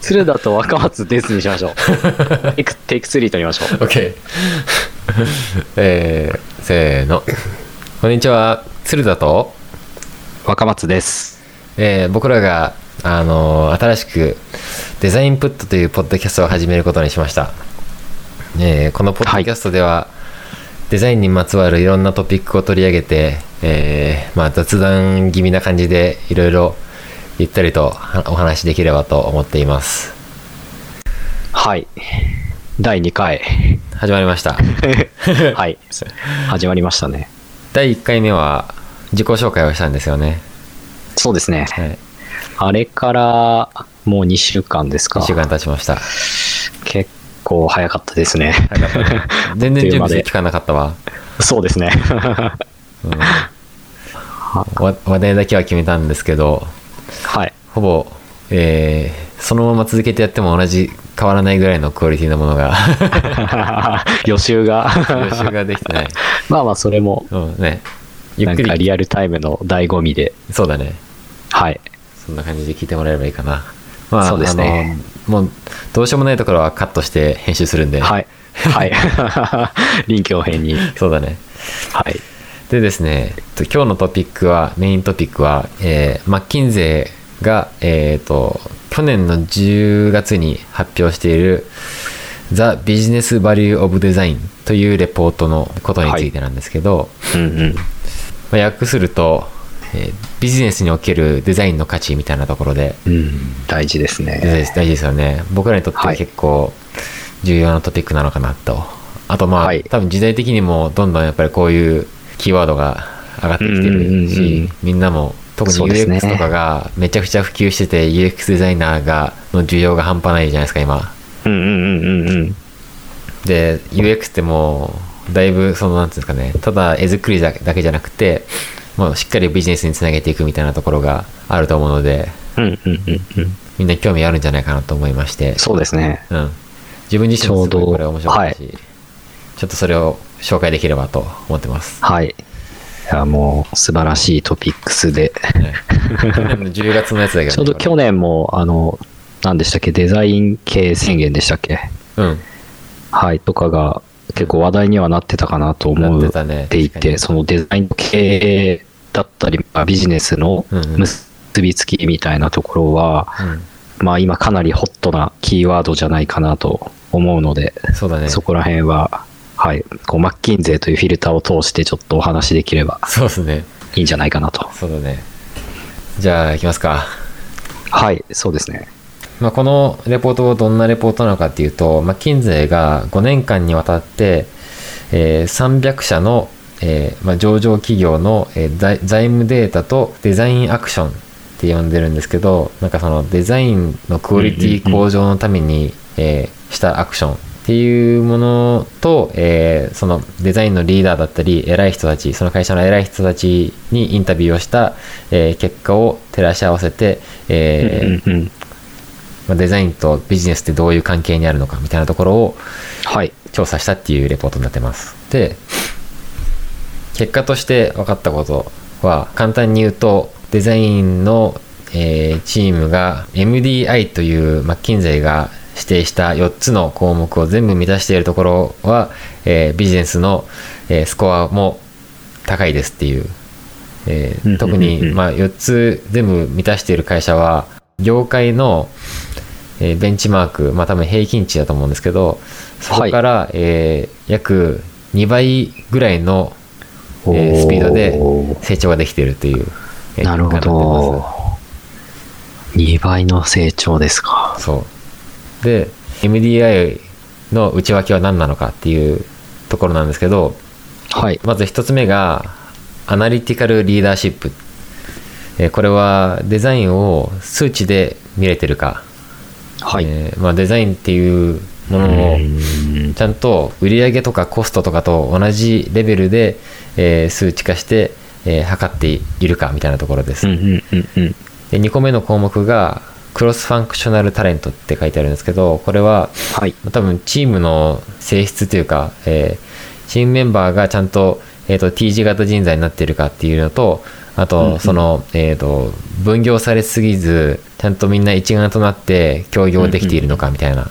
鶴田と若松ですにしましょう。テイク、テイク3取りましょう。OK えー、せーのこんにちは鶴田と、若松です。えー僕らがあのー新しくデザインプットというポッドキャストを始めることにしました、えーこのポッドキャストでは、デザインにまつわるいろんなトピックを取り上げて、えーまあ、雑談気味な感じでいろいろゆったりとはお話しできればと思っていますはい。第2回。始まりました はい。始まりましたね。第1回目は自己紹介をしたんですよね、そうですね。はい、あれからもう2週間ですか1。週間経ちました結構早かったですね。早かったね 全然準備する期間なかったわ、そうですね。うん わ話題だけは決めたんですけどはい。ほぼ、えーそのまま続けてやっても同じ変わらないぐらいのクオリティのものが 予習が。予習ができてない、まあまあ、それも、うんね、ゆなんかっくりリアルタイムの醍醐味で。そうだねはい。そんな感じで聞いてもらえればいいかなまあそうですねもうどうしようもないところはカットして編集するんで、はい。はい。臨機応変に。そうだねはい。でですね、えっと今日のトピックは、メイントピックは、えーマッキンゼーが、えーと、去年の10月に発表している The Business Value of Design というレポートのことについてなんですけど、うんうん。まあ、訳すると、えービジネスにおけるデザインの価値みたいなところで、うん、大事ですデザインね。大事ですよね。僕らにとってははい結構重要なトピックなのかなと。あとまあ、はい多分時代的にもどんどんやっぱりこういうキーワードが上がってきてるしん、みんなも特に UX とかがめちゃくちゃ普及してて UX デザイナーがの需要が半端ないじゃないですか今。うんうんうんうんうん。で UX ってもうだいぶそのなんていうんですかねただ絵作りだだけじゃなくてもうしっかりビジネスにつなげていくみたいなところがあると思うのでうんうんうんうん。みんな興味あるんじゃないかなと思いましてそうですね。うん、自分自身もすごいこれ面白かったし、ちょっとそれを紹介できればと思ってます。はい。いや、もう素晴らしいトピックスで。ね去年の10月のやつだけど、ね、ちょうど去年も、あの、何でしたっけ、デザイン系宣言でしたっけ？うん、はい、とかが結構話題にはなってたかなと思なっうていて、確かに。そのデザイン系だったり、まあビジネスのうんうん。結びつきみたいなところは、うまあ今かなりホットなキーワードじゃないかなと思うので、ん、そうだね。そこら辺は、はい、こうマッキンゼーというフィルターを通してちょっとお話しできればそうですね。いいんじゃないかなと。そうだね。じゃあ、いきますか。はい、そうですね。まあ、このレポートはどんなレポートなのかっていうと、マッキンゼーが5年間にわたって、えー300社の、えーまあ、上場企業の、えー財財務データとデザインアクションって呼んでるんですけどなんかそのデザインのクオリティ向上のために、えーしたアクションっていうものと、えーそのデザインのリーダーだったり偉い人たちその会社の偉い人たちにインタビューをした、えー結果を照らし合わせて、えーまあ、デザインとビジネスってどういう関係にあるのかみたいなところをはい。調査したっていうレポートになってます。で、結果として分かったことは、簡単に言うと、デザインの、えーチームが MDI というマッキンゼーが指定した4つの項目を全部満たしているところは、えービジネスの、えースコアも高いですっていう。えー特に、まあ、4つ全部満たしている会社は、業界の、えーベンチマーク、まあ多分平均値だと思うんですけど、そこから、えー約2倍ぐらいの、えースピードで成長ができているという、えーなるほど。2倍の成長ですか。そう。で、MDI の内訳は何なのかっていうところなんですけど、はい。まず一つ目が、アナリティカルリーダーシップ。えーこれはデザインを数値で見れてるか。はい。えーまあ、デザインっていうものをうんちゃんと売上とかコストとかと同じレベルで、えー数値化して、えー測っているかみたいなところです。うんうんうんうん。で2個目の項目がクロスファンクショナルタレントって書いてあるんですけどこれははい。多分チームの性質というか、えーチームメンバーがちゃんと,、えーと T 字型人材になっているかっていうのとあうんうんとその、えー、と分業されすぎずちゃんとみんな一丸となって協業できているのかみたいな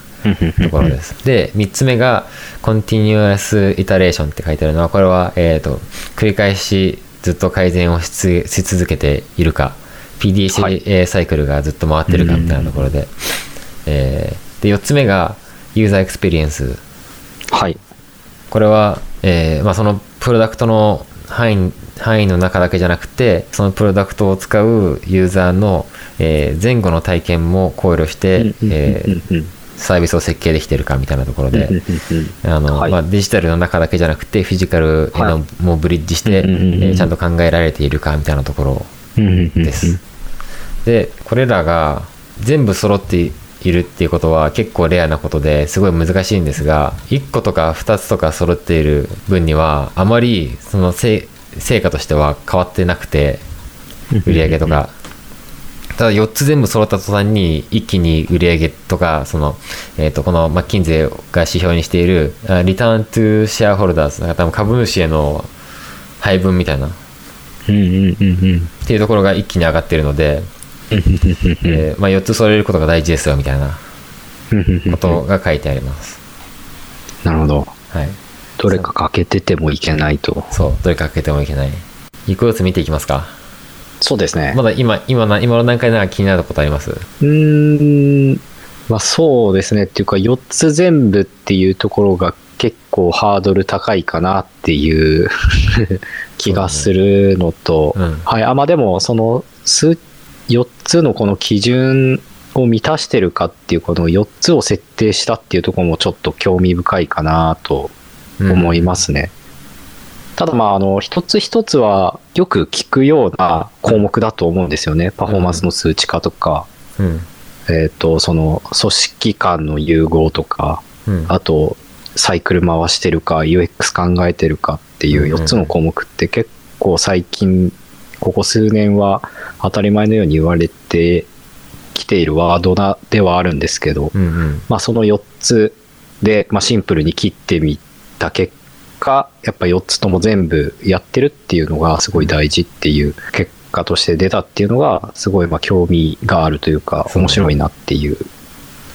ところです。で、3つ目が Continuous Iteration って書いてあるのは、これは、えー、と繰り返しずっと改善をし続けているか、PDCA、はい。サイクルがずっと回ってるかみたいなところで、えーで4つ目が User Experience はい。これは、えーまあ、そのプロダクトの範囲範囲の中だけじゃなくてそのプロダクトを使うユーザーの、えー前後の体験も考慮して、えーサービスを設計できてるかみたいなところで、あのはい。まあ、デジタルの中だけじゃなくてフィジカルへのはい。もうブリッジして、うんうんうんうん。えーちゃんと考えられているかみたいなところです。でこれらが全部揃っているっていうことは結構レアなことですごい難しいんですが1個とか2つとか揃っている分にはあまりその成果としては変わってなくて売り上げとかただ4つ全部揃った途端に一気に売り上げとかその、えー、とこのマッキンゼーが指標にしているリターントゥシェアホルダーズ多分株主への配分みたいなっうんうんうんうんていうところが一気に上がっているので、えーまあ、4つ揃えることが大事ですよみたいなことが書いてあります。なるほど。はい。どれか欠けててもいけないと。そう、どれかかけてもいけない。一個ずつ見ていきますか？そうですね。まだ今、今な、今の段階でなんか気になることあります？うーん、まあそうですね。っていうか、4つ全部っていうところが結構ハードル高いかなっていう気がするのと、うんはい。あ、まあでも、その、数、4つのこの基準を満たしてるかっていう、この4つを設定したっていうところもちょっと興味深いかなと思いますね。ただまあ、あの、一つ一つはよく聞くような項目だと思うんですよね。パフォーマンスの数値化とか、うん。えっ、と、その、組織間の融合とか、うん。あと、サイクル回してるか、UX 考えてるかっていううんうん。うん4つの項目って結構最近、ここ数年は当たり前のように言われてきているワードなではあるんですけど、うんうん。まあその4つで、まあシンプルに切ってみた結果、やっぱ4つとも全部やってるっていうのがすごい大事っていう結果として出たっていうのが、すごいまあ興味があるというか、面白いなっていう、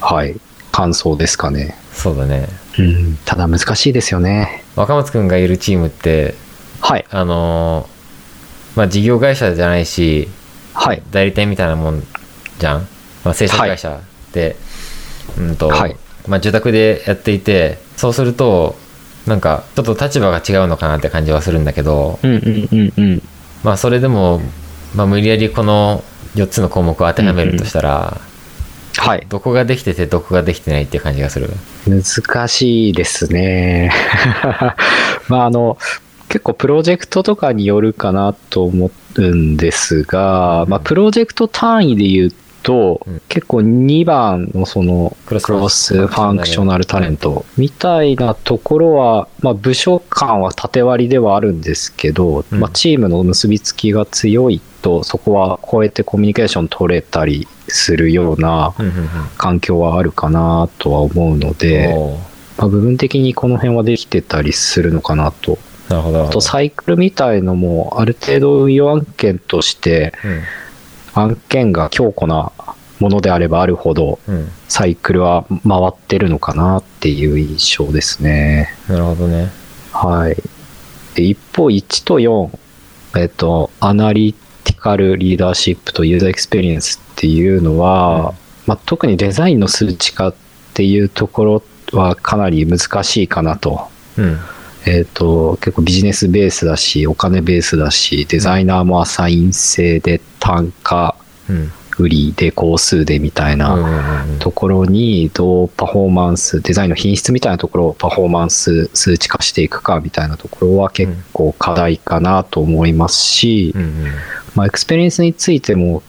はい、感想ですかね。そうだね。うん、ただ難しいですよね。若松くんがいるチームって、はい、あのーまあ事業会社じゃないし、はい、代理店みたいなもんじゃん？まあ制作会社で、うんと、はいまあ住宅でやっていて、そうすると、なんかちょっと立場が違うのかなって感じはするんだけど、うんうんうんうん。まあそれでも、まあ無理やりこの4つの項目を当てはめるとしたら、はい、どこができててどこができてないっていう感じがする。難しいですね。まああの、結構プロジェクトとかによるかなと思うんですが、まあプロジェクト単位で言うと、うん。結構2番のそのクロスファン。クショナルタレント。みたいなところは、まあ部署間は縦割りではあるんですけど、うん。まあチームの結びつきが強いと、そこは超えてコミュニケーション取れたりするようなうんうんうん。環境はあるかなとは思うので、まあ、部分的にこの辺はできてたりするのかなと。なるほど。あとサイクルみたいのもある程度運用案件として案件が強固なものであればあるほど。サイクルは回ってるのかなっていう印象ですね。なるほどね。はい。で一方1と4、えっと、アナリティカルリーダーシップとユーザーエクスペリエンスっていうのは、うんまあ、特にデザインの数値化っていうところはかなり難しいかなと。うん。えっ、と、結構ビジネスベースだし、お金ベースだし、デザイナーもアサイン制で単価うん。売りで工数でみたいうんなところにどうパフォーマンス、デザインの品質みたいなところをパフォーマンス数値化していくかみたいなところは結構課題かなと思いますしまあエクスペリエンスについても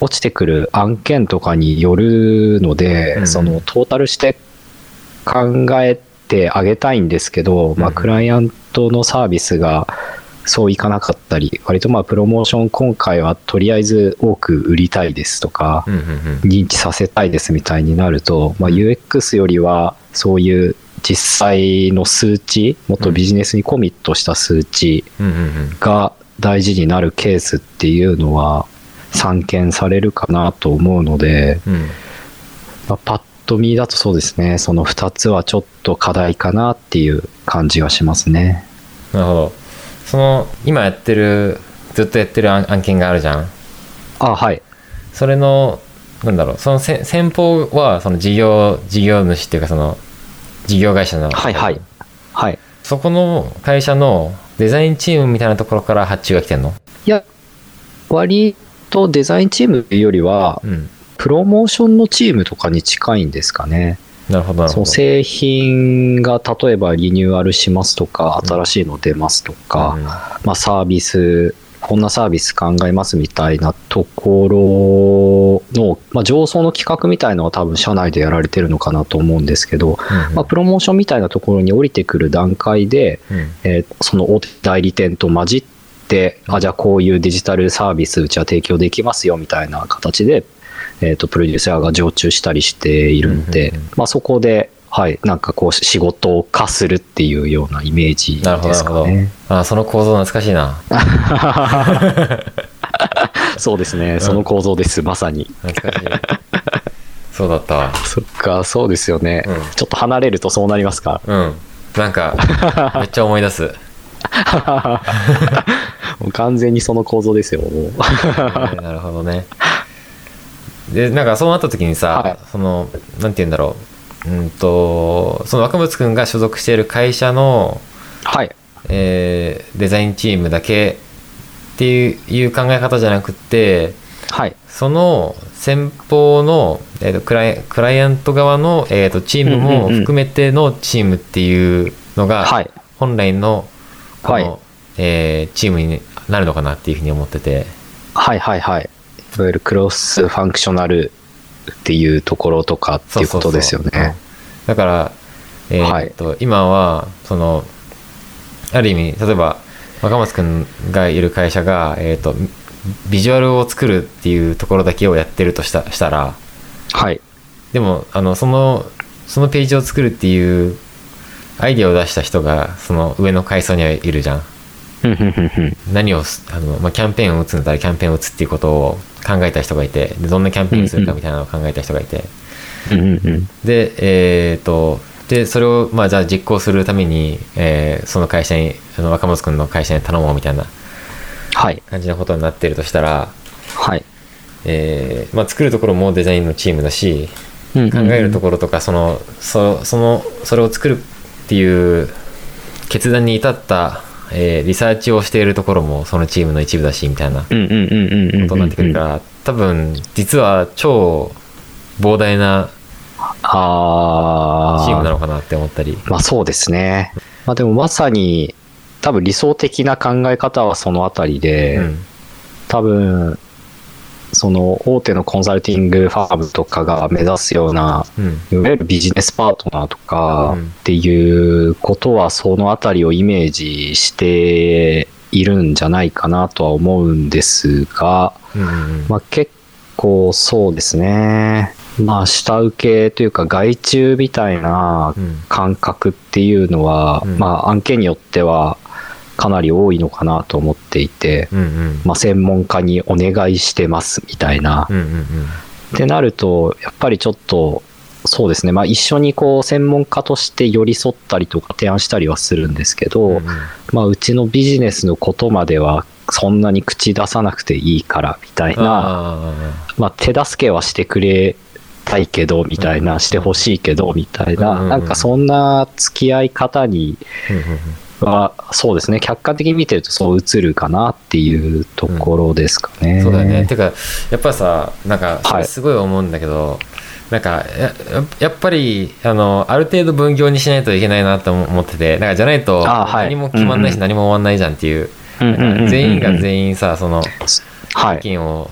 落ちてくる案件とかによるので、うんそのトータルして考えてあげたいんですけど、まあうん。クライアントのサービスがそういかなかったり、割とまあプロモーション今回はとりあえず多く売りたいですとか、認知させたいですみたいになると、まあ、UX よりはそういう実際の数値もっとビジネスにコミットした数値が大事になるケースっていうのは散見されるかなと思うので、うん。まあ、パッと見だとそうですね、その2つはちょっと課題かなっていう感じがしますね。なるほどその今やってるずっとやってる案案件があるじゃんあ、はい。それのなんだろうそのせ先方はその事業事業主っていうかその事業会社のはいはい。はい。そこの会社のデザインチームみたいなところから発注が来てんの？いや、割とデザインチームよりは、うんプロモーションのチームとかに近いんですかね。なるほどなるほど。その製品が例えばリニューアルしますとか、新しいの出ますとか、うん。まあ、サービス、こんなサービス考えますみたいなところの、まあ、上層の企画みたいのは多分社内でやられてるのかなと思うんですけど、うんまあ、プロモーションみたいなところに降りてくる段階で、うん。えーその大手代理店と混じって、あ、じゃあこういうデジタルサービスうちは提供できますよみたいな形で、えっ、と、プロデューサーが常駐したりしているんで、うんうんうん。まあそこで、はい、なんかこう仕事を化するっていうようなイメージなるほどですかね。あその構造懐かしいな。そうですね、その構造です、まさに。懐かしい。そうだったわ。そっか、そうですよね、うん。ちょっと離れるとそうなりますか。うん。なんかめっちゃ思い出す。もう完全にその構造ですよ、なるほどねでなんかそうなった時にさ、はいそのなんて言うんだろううんとその若松君が所属している会社の、はい。えーデザインチームだけっていう考え方じゃなくってはい。その先方の、えーとクライクライアント側の、えーとチームも含めてのチームっていうのが、はい。本来のこの、はいえーチームになるのかなっていうふうに思ってて。はいはいはい。いわゆるクロスファンクショナルっていうところとかっていうことですよそうそうそうね。だから、えーっと今はそのある意味例えば若松君がいる会社が、えーっとビジュアルを作るっていうところだけをやってるとしたしたらはい。でもあのそのそのページを作るっていうアイデアを出した人がその上の階層にはいるじゃん何をすあの、まあ、キャンペーンを打つんだったらキャンペーンを打つっていうことを考えた人がいてでどんなキャンペーンをするかみたいなのを考えた人がいて、でえっ、とでそれをまあじゃあ実行するために、えーその会社にあの若松君の会社に頼もうみたいなはい。感じのことになってるとしたら、はい。えーまあ、作るところもデザインのチームだし考考えるところとかそのそそのそれを作るっていう決断に至った、えーリサーチをしているところもそのチームの一部だしみたいなこ。とになってくるから多分実は超膨大な。チームなのかなって思ったりまあそうですね。まあでもまさに、多分理想的な考え方はそのあたりで、うん多分、その大手のコンサルティングファームとかが目指すような、うん。いわゆるビジネスパートナーとかうんっていうことはそのあたりをイメージしているんじゃないかなとは思うんですが、まあ、結構そうですね。まあ下請けというか外注みたいなうん。感覚っていうのは、うん。まあ案件によってはかなり多いのかなと思っていて、うんうんまあ専門家にお願いしてますみたいな。うんうんうんってなると、やっぱりちょっと、そうですね。まあ一緒にこう専門家として寄り添ったりとか提案したりはするんですけど、うんうんまあうちのビジネスのことまではそんなに口出さなくていいからみたいな、あまあ手助けはしてくれたいけどみたいな、うんしてほしいけどみたいうんうんうな、んなんかそんな付き合い方には、そうですね。客観的に見てるとそう映るかなっていうところですかね。そうだよね。てか、やっぱさ、なんか、すごい思うんだけど、なんかや、ややっぱり、あの、ある程度分業にしないといけないなと思ってて、なんかじゃないと、何も決まんないし、うんうん何も終わんないじゃんっていう、うんうんうんうんうん全員が全員さ、その、はい。金を、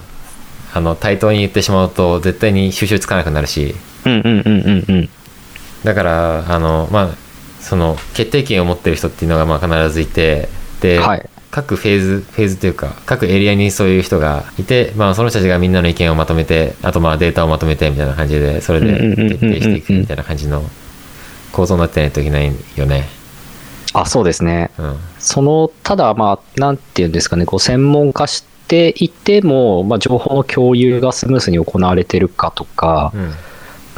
あの、対等に言ってしまうと、絶対に収集つかなくなるし、うんうんうんうんうん。だから、あの、まあ、その、決定権を持ってる人っていうのが、まあ、必ずいて、で、はい。各フェーズ、フェーズというか、各エリアにそういう人がいて、まあ、その人たちがみんなの意見をまとめて、あとまあデータをまとめてみたいな感じで、それで決定していくみたいな感じの構造になってないといけないよね。あ、そうですね。うん。その、ただまあ、なんていうんですかね、こう、専門化しっていても、まあ、情報の共有がスムースに行われてるかとか、うん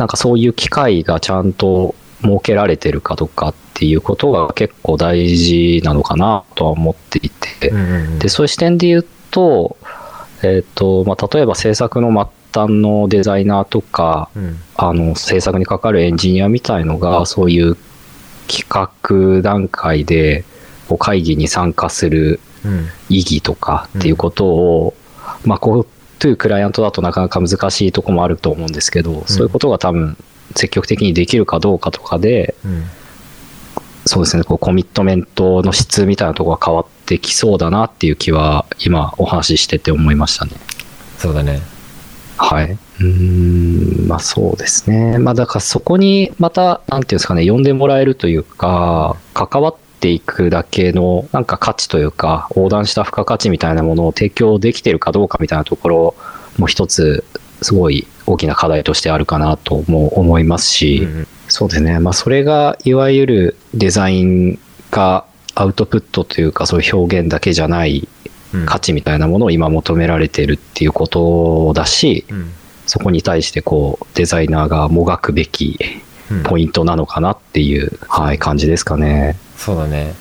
なんかそういう機会がちゃんと設けられてるかとかっていうことが結構大事なのかなとは思っていて、うんうんうん。でそういう視点で言うと,、えーとまあ、例えば制作の末端のデザイナーとかうん。あの制作にかかるエンジニアみたいのがそういう企画段階でこう会議に参加するうん。意義とかっていうことを、まあこうというクライアントだとなかなか難しいところもあると思うんですけど、そういうことが多分積極的にできるかどうかとかでうんそうですねこうコミットメントの質みたいなところが変わってきそうだなっていう気は今お話ししてて思いましたね。そうだねはい。うーん、まあそうですね。まあだからそこにまた、なんていうんですかね、呼んでもらえるというか、関わっていくだけのなんか価値というか、横断した付加価値みたいなものを提供できてるかどうかみたいなところも一つ、すごい大きな課題としてあるかなとも思いますし、うんうんそうですね。まあそれがいわゆるデザインがアウトプットというかそういう表現だけじゃないうん価値みたいなものを今求められてるっていうことだし、うんそこに対してこうデザイナーがもがくべきうんポイントなのかなっていう、はい、感じですかね。そうだね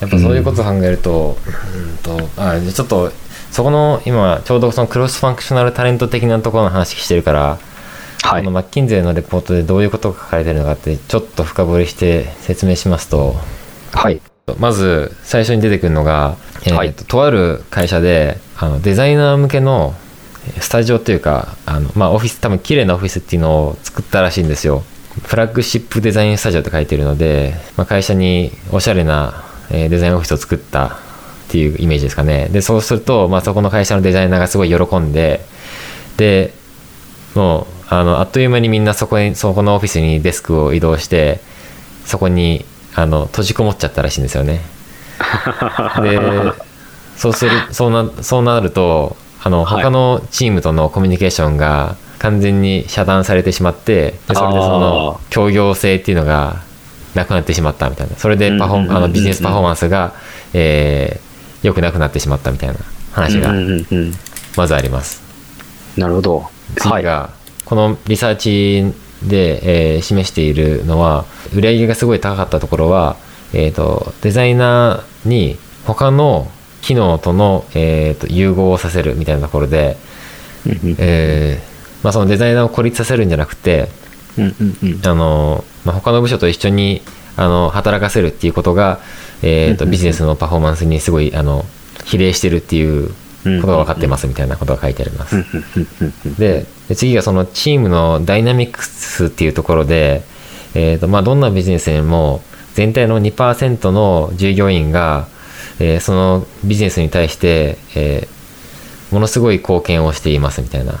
やっぱそういうことを考えると,、うん、とあちょっとそこの今ちょうどそのクロスファンクショナルタレント的なところの話してるから、はいこの。マッキンゼーのレポートでどういうことが書かれてるのかってちょっと深掘りして説明しますとはい。まず最初に出てくるのが、えーとはいとある会社であのデザイナー向けのえースタジオというかあの、まあ、オフィス多分綺麗なオフィスっていうのを作ったらしいんですよフラッグシップデザインスタジオって書いてるので、まあ、会社におしゃれな、えーデザインオフィスを作ったっていうイメージですかねでそうすると、まあ、そこの会社のデザイナーがすごい喜んででもうあのあっという間にみんなそこにそこのオフィスにデスクを移動してそこにあの閉じこもっちゃったらしいんですよね でそうするそうなそうなるとあのはい他のチームとのコミュニケーションが完全に遮断されてしまってでそれでその協業性っていうのがなくなってしまったみたいなそれでパフォあのビジネスパフォーマンスが、えー良くなくなってしまったみたいな話がまずあります。なるほど。はい。このリサーチで、えー示しているのは売り上げがすごい高かったところは、えー、とデザイナーに他の機能との、えー、と融合をさせるみたいなところで、えーまあ、そのデザイナーを孤立させるんじゃなくてあの、まあ、他の部署と一緒にあの働かせるっていうことが、えー、とビジネスのパフォーマンスにすごいあの比例してるっていうことが分かってますみたいなことが書いてあります。でで次がそのチームのダイナミクスっていうところで、えーとまあ、どんなビジネスでも全体の2%の従業員が、えーそのビジネスに対して、えーものすごい貢献をしていますみたいな。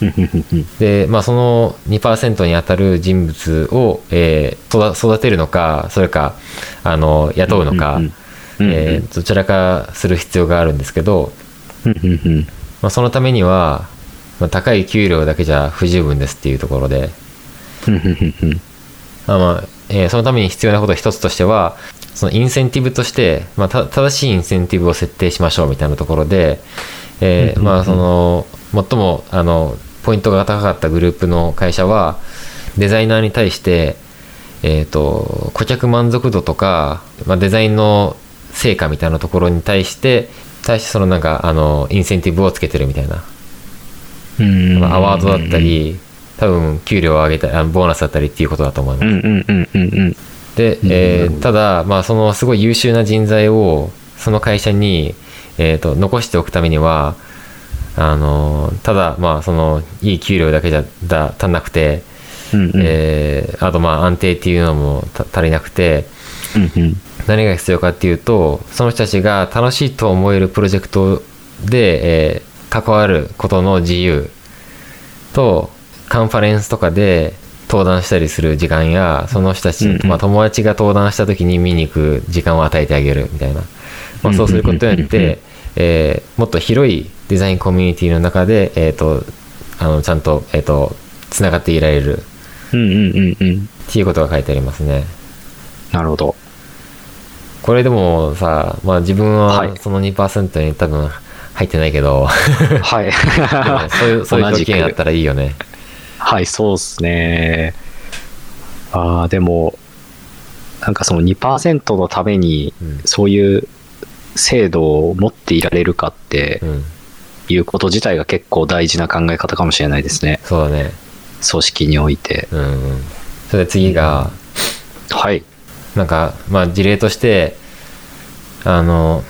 で、まあ、その2%に当たる人物を、えー育育てるのかそれかあの雇うのか、えーどちらかする必要があるんですけど、まあ、そのためには、まあ、高い給料だけじゃ不十分ですっていうところで、あまあえーそのために必要なこと一つとしてはそのインセンティブとして、まあ、た正しいインセンティブを設定しましょうみたいなところで、えーまあその最もあのポイントが高かったグループの会社はデザイナーに対して、えー、と顧客満足度とか、まあ、デザインの成果みたいなところに対して対してそのなんかあのインセンティブをつけてるみたいな。うんまあアワードだったり、多分給料を上げたあボーナスだったりっていうことだと思います。で、えーただ、まあ、そのすごい優秀な人材をその会社に、えー、と残しておくためにはあのただ、まあ、そのいい給料だけじゃだ足んなくて、うんうん。えーあとまあ安定っていうのもた足りなくてうんうん。何が必要かっていうとその人たちが楽しいと思えるプロジェクトで、えー関わることの自由とカンファレンスとかで登壇したりする時間やその人たち、うんうん。まあ、友達が登壇した時に見に行く時間を与えてあげるみたいな、まあ、そうすることによっうん。うんうんうんて、えーもっと広いデザインコミュニティの中で、えー、とあのちゃんと,、えー、とつながっていられるうんうんうんうん。っていうことが書いてありますね。なるほど。これでもさ、まあ、自分ははい。その2%に多分入ってないけどはい。そういうそういう条同じく件あったらいいよねはい、そうですね。ああ、でも、なんかその2%のためにうん、そういう制度を持っていられるかってうんいうこと自体が結構大事な考え方かもしれないですね。そうだね組織において。うんうんそれで次がはい。なんかまあ事例としてあの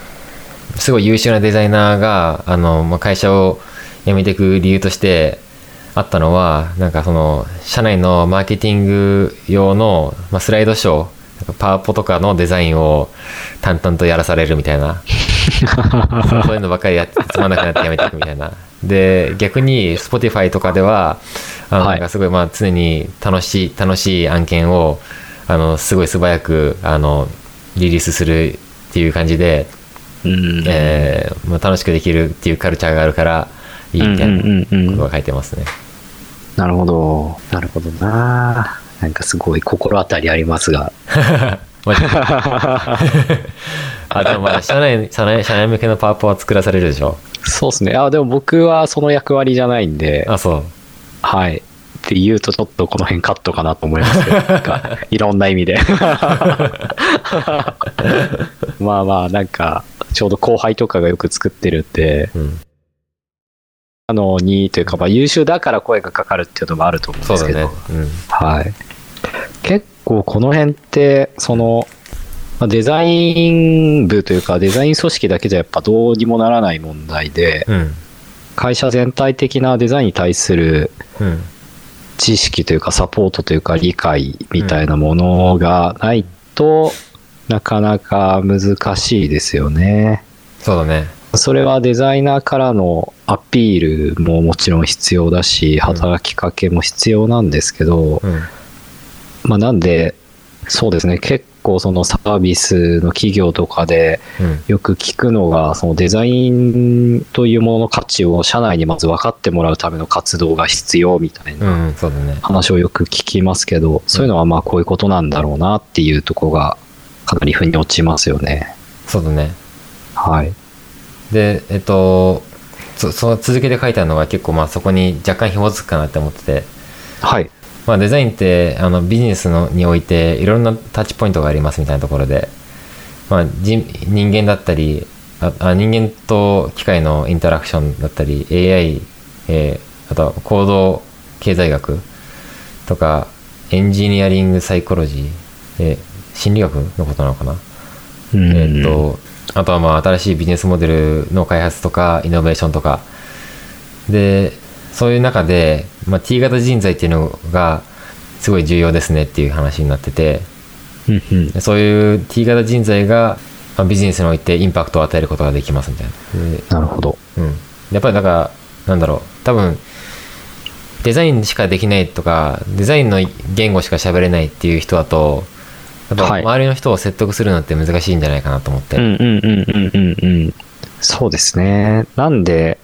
すごい優秀なデザイナーがあの、まあ、会社を辞めていく理由としてあったのはなんかその社内のマーケティング用の、まあ、スライドショーパワポとかのデザインを淡々とやらされるみたいな。そうそういうのばっかりやってつまんなくなってやめていくみたいな。で逆に Spotify とかではあのはい。なんかすごいまあ常に楽しい楽しい案件をあのすごい素早くあのリリースするっていう感じで、うん。えーまあ、楽しくできるっていうカルチャーがあるからいいみたいなうんうんうんうんことが書いてますね。なるほど。なるほどな。なんかすごい心当たりありますが。マジで あでもまあ社内社内社内向けのパワポは作らされるでしょ？そうですね。あ、でも僕はその役割じゃないんで、あそうはい。って言うとちょっとこの辺カットかなと思いますけど、なんか いろんな意味で。まあまあ、なんか、ちょうど後輩とかがよく作ってるって、うん。あの、に、というか、まあ優秀だから声がかかるっていうのもあると思うんですけど、ね。うん。はい。結構この辺って、その、まあデザイン部というか、デザイン組織だけじゃやっぱどうにもならない問題で、うん。会社全体的なデザインに対するうん。知識というかサポートというか理解みたいなものがないと、なかなか難しいですよね。そうだね。それはデザイナーからのアピールももちろん必要だし、働きかけも必要なんですけど、うん。まあなんで、そうですね、結構そのサービスの企業とかでうん。よく聞くのが、そのデザインというものの価値を社内にまず分かってもらうための活動が必要みたいな話をよく聞きますけど、そういうのはまあこういうことなんだろうなっていうところがかなり腑に落ちますよね。そうだねはい。でえっとそその続けて書いてあるのが結構まあそこに若干紐づくかなって思っててはい。まあ、デザインってあのビジネスのにおいていろんなタッチポイントがありますみたいなところで、まあ、人人間だったりああ人間と機械のインタラクションだったり AI、えーあとは行動経済学とかエンジニアリングサイコロジー、えー心理学のことなのかな、うん。えーっとあとはまあ新しいビジネスモデルの開発とかイノベーションとか。でそういう中で、まあ、T 型人材っていうのがすごい重要ですねっていう話になってて。うんうん。でそういう T 型人材が、まあ、ビジネスにおいてインパクトを与えることができますみたいな。でなるほど。うん、やっぱりだからなんだろう。多分デザインしかできないとかデザインの言語しか喋れないっていう人だとやっぱはい周りの人を説得するのって難しいんじゃないかなと思って、うんうんうんうんうんうん。そうですね。なんで、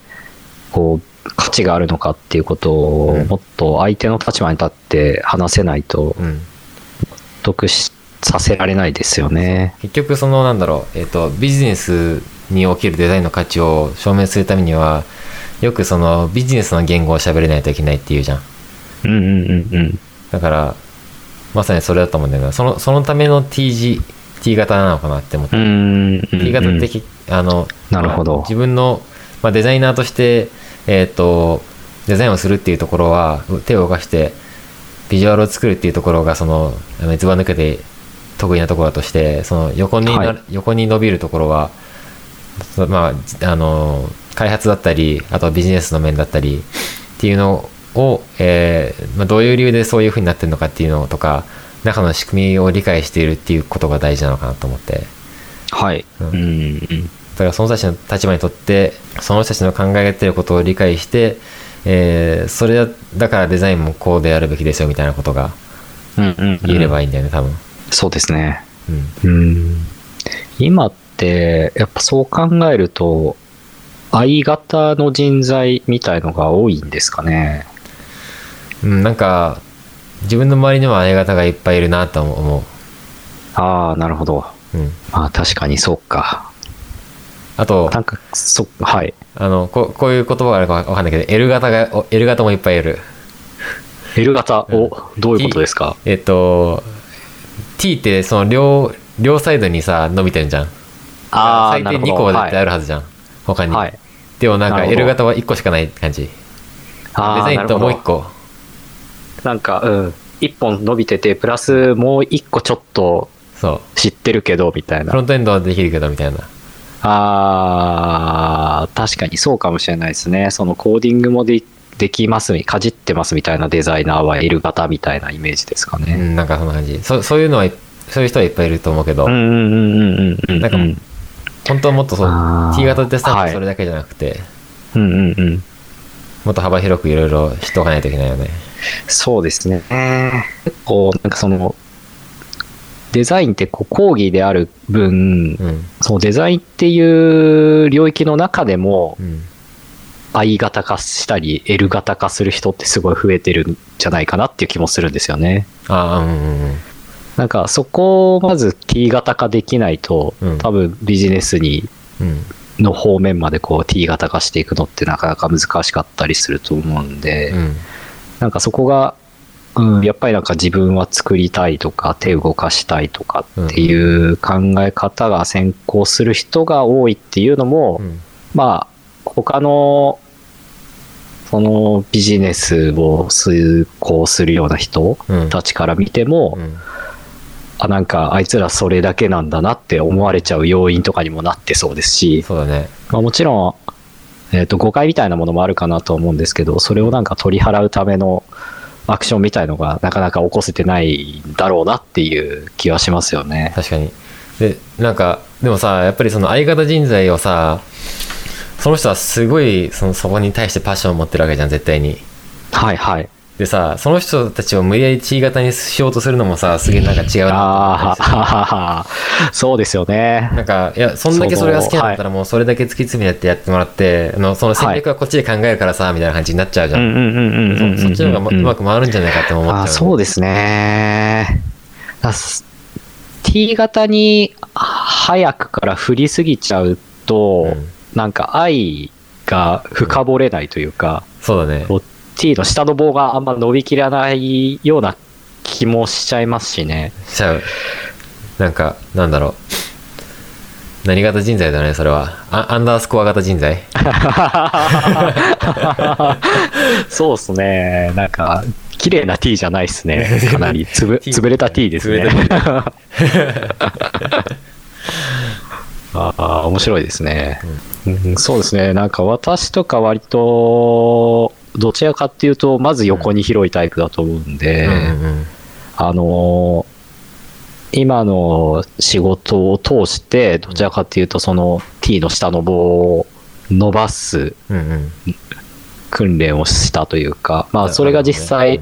こう、価値があるのかっていうことをうんもっと相手の立場に立って話せないと、うん、得しさせられないですよね。結局そのなんだろう、えっとビジネスにおけるデザインの価値を証明するためにはよくそのビジネスの言語を喋れないといけないっていうじゃんうんうんうんうん。だからまさにそれだと思うんだけどそのそのための T 字 T 型なのかなって思って、T 型ってき、あのなるほど。まあ自分の、まあ、デザイナーとしてえっ、とデザインをするっていうところは手を動かしてビジュアルを作るっていうところがそのあのずば抜けて得意なところだとしてその横にな、はい。横に伸びるところはそまああの開発だったりあとはビジネスの面だったりっていうのを、えーまあ、どういう理由でそういうふうになってるのかっていうのとか中の仕組みを理解しているっていうことが大事なのかなと思ってはい。ううんんうんだからその人たちの立場にとってその人たちの考えていることを理解して、えーそれだだからデザインもこうであるべきですよみたいなことがうんうんうん言えればいいんだよね多分、そうですね。うん、うん。今って、やっぱそう考えると、相型の人材みたいのが多いんですかね。うん、なんか自分の周りにも相方がいっぱいいるなと思ああ、なるほど。う、うん、まあ確かにそうか。あとなんか、そ、はい。あのここういう言葉があるかわかんないけど L 型がお L 型もいっぱいいる L 型、うんお、どういうことですか？えっと T ってその両両サイドにさ伸びてるじゃんああ、最低2なるほど。個は絶対ある。るはずじゃん、他に、はい。でもなんか L 型は1個しかない感じデザインともう1なるほど。個なんか、うん。一本伸びてて、プラスもう一個ちょっとそう知ってるけど、みたいなフロ。ントエンドはできるけどみたいなああ、確かにそうかもしれないですね。そのコーディングもでできます、かじってますみたいなデザイナーは L 型みたいなイメージですかうね。んなんかそんな感じそそういうのはそういう人はいっぱいいると思うけど、うんうんうんうんうんうん。なんか本当はもっとそう T 型ってスタッはいフそれだけじゃなくて、うんうんうん。もっと幅広くいろいろ知っておかないといけないよね。そうですね。結構、なんかその、デザインってこう講義である分、うん。そのデザインっていう領域の中でもうん。I 型化したり L 型化する人ってすごい増えてるんじゃないかなっていう気もするんですよね。ああうんうんうん。なんかそこをまず T 型化できないと、うん。多分ビジネスにうんの方面までこう T 型化していくのってなかなか難しかったりすると思うんで、うん。なんかそこが、うん、やっぱりなんか自分は作りたいとか手動かしたいとかっていう考え方が先行する人が多いっていうのも、うん。まあ他のそのビジネスを遂行するような人うん。たちから見ても、うんあなんかあいつらそれだけなんだなって思われちゃう要因とかにもなってそうですし、そうだねまあ、もちろん、えー、と誤解みたいなものもあるかなと思うんですけどそれをなんか取り払うためのアクションみたいのがなかなか起こせてないんだろうなっていう気はしますよね。確かにでなんかでもさやっぱりその相方人材をさその人はすごいそのそこに対してパッションを持ってるわけじゃん絶対にはいはい。でさその人たちを無理やり T 型にしようとするのもさすげえなんか違うなああ、そうですよね。なんかいやそんだけそれが好きなんだったらもうそれだけ突き詰めてやってもらって、あのその戦略はこっちで考えるからさ、みたいな感じになっちゃうじゃん、うんうんうんうんうんうん。そそっちの方がまうまく回るんじゃないかって思っちゃうあそうですね。T 型に早くから振りすぎちゃうと、うんなんか愛が深掘れないというか、そうだね T の下の棒があんま伸びきらないような気もしちゃいますしね。しちゃうなんかなんだろう何型人材だねそれはあアンダースコア型人材？そうですね。なんか、綺麗な T じゃないですね。かなりつぶ 潰れた T ですね。ああ、面白いですね、うんそうですね。なんか私とか割と、どちらかっていうと、まず横に広いタイプだと思うんで、うんうんあのー今の仕事を通して、どちらかっていうと、その T の下の棒を伸ばす訓練をしたというか、まあ、それが実際、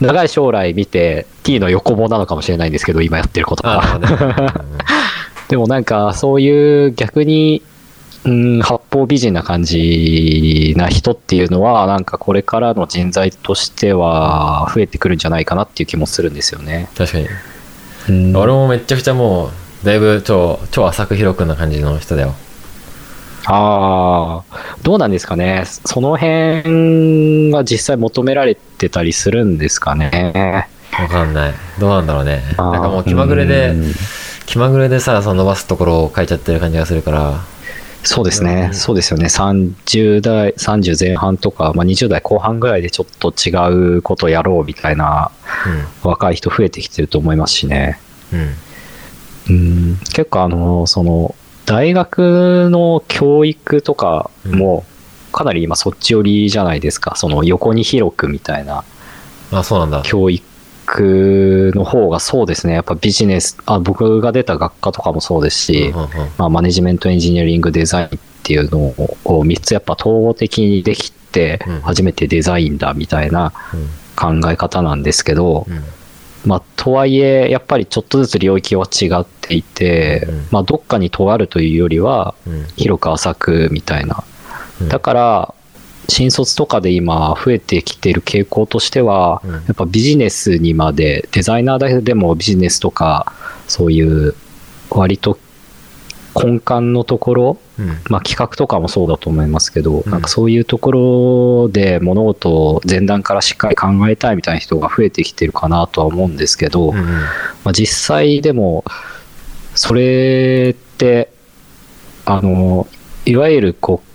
長い将来見て T の横棒なのかもしれないんですけど、今やってることあが。でもなんか、そういう逆に、うん、八方美人な感じな人っていうのは、なんかこれからの人材としては増えてくるんじゃないかなっていう気もするんですよね。確かに。うん。俺もめっちゃくちゃもうだいぶ超超浅く広くな感じの人だよ。ああ、どうなんですかね。その辺が実際求められてたりするんですかね。わかんない。どうなんだろうね。なんかもう気まぐれでうん。気まぐれでさその伸ばすところを変えちゃってる感じがするからそうですね。うんそうですよね。30代、30前半とか、まあ、20代後半ぐらいでちょっと違うことやろうみたいな若い人増えてきてると思いますしね。うんうんうん、結構あの、その、大学の教育とかも、かなり今そっち寄りじゃないですか。その横に広くみたいなあそうなんだ教育の方がそうですね。やっぱビジネス、あ、僕が出た学科とかもそうですし、うんうんうん。まあ、マネジメントエンジニアリングデザインっていうのをこう3つやっぱ統合的にできてうん。初めてデザインだみたいな考え方なんですけど、うん。まあ、とはいえやっぱりちょっとずつ領域は違っていて、うん。まあ、どっかに尖るというよりはうん。広く浅くみたいな。うん。だから新卒とかで今増えてきている傾向としては、うん。やっぱビジネスにまでデザイナーだけでもビジネスとかそういう割と根幹のところ、うん。まあ、企画とかもそうだと思いますけど、うん。なんかそういうところで物事を前段からしっかり考えたいみたいな人が増えてきてるかなとは思うんですけど、うんうん。まあ、実際でもそれってあのいわゆるこう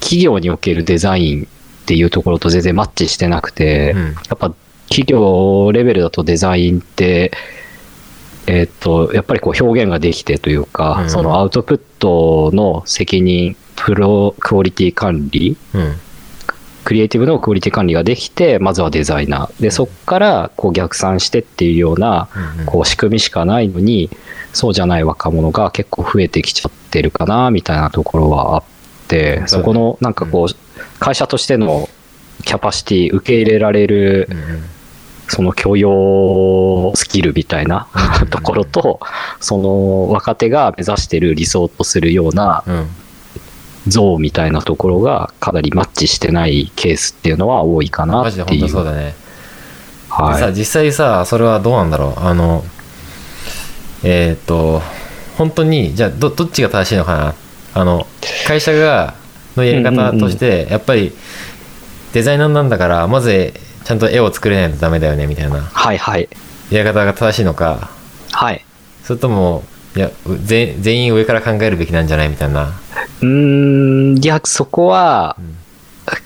企業におけるデザインっていうところと全然マッチしてなくて、うん。やっぱ企業レベルだとデザインって、えーっと、やっぱりこう表現ができてというか、うん。そのアウトプットの責任、プロクオリティ管理、うん。クリエイティブのクオリティ管理ができて、まずはデザイナー。で、そこからこう逆算してっていうような、こう仕組みしかないのに、そうじゃない若者が結構増えてきちゃってるかな、みたいなところはあって、そこのなんかこう、会社としてのキャパシティ、受け入れられるその許容スキルみたいなうん。ところと、その若手が目指してる理想とするようなうん。像みたいなところがかなりマッチしてないケースっていうのは多いかなっていう。はい。実際さそれはどうなんだろう？あのえっ、と本当にじゃあどどっちが正しいのかな？あの会社がのやり方として、やっぱりデザイナーなんだからまずちゃんと絵を作れないとダメだよねみたいなはいはい。やり方が正しいのかはい。それともいやう全全員上から考えるべきなんじゃないみたいな、うーん、いや、そこはう、ん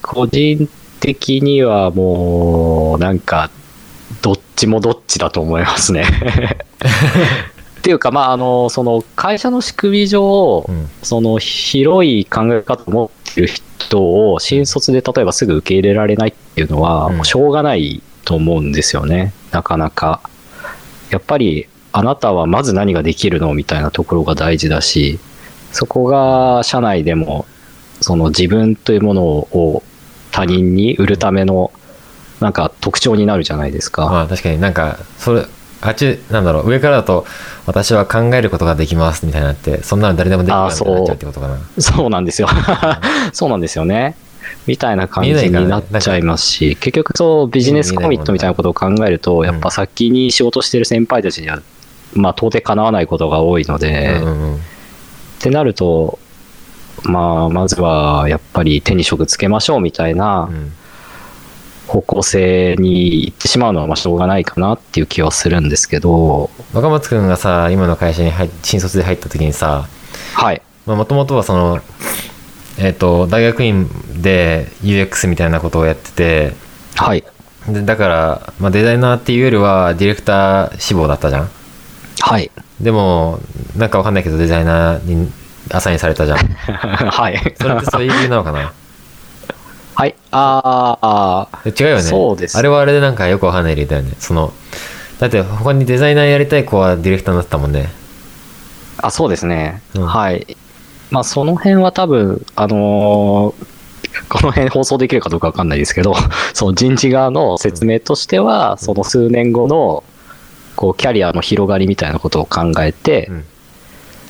個人的にはもう、なんか、どっちもどっちだと思いますね。っていうか、まあ、あの、その、会社の仕組み上、うんその、広い考え方を持ってる人を、新卒で例えばすぐ受け入れられないっていうのは、うんもうしょうがないと思うんですよね。なかなか。やっぱり、あなたはまず何ができるのみたいなところが大事だし、そこが社内でも、その自分というものを他人に売るための、なんか特徴になるじゃないですか。まあ確かになんかそれあっちなんだろう上からだと私は考えることができますみたいになってそんなの誰でもできるよになっちゃう。ってことかな。そうなんですよ。そうなんですよね。みたいな感じになっちゃいますし、結局そうビジネスコミットみたいなことを考えると、ん。やっぱ先に仕事してる先輩たちには、まあ到底かなわないことが多いので、うんうんうん。ってなると、まあ、まずはやっぱり手に職つけましょうみたいなうん方向性に行ってしまうのはまあしょうがないかなっていう気はするんですけど、若松君がさ今の会社に入っ新卒で入った時にさはい。もともとはそのえっ、と大学院で UX みたいなことをやっててはい。でだから、まあ、デザイナーっていうよりはディレクター志望だったじゃんはい。でもなんかわかんないけどデザイナーにアサインされたじゃん はい。それってそういう理由なのかな？はい。あー。あー、違うよね。そうです。あれはあれでなんかよくわかんない理由だよね。そのだって他にデザイナーやりたい子はディレクターになってたもんね。あ、そうですね。うん。はい。まあ、その辺は多分、あのーこの辺放送できるかどうかわかんないですけど、その人事側の説明としては、その数年後の、こう、キャリアの広がりみたいなことを考えて、うん。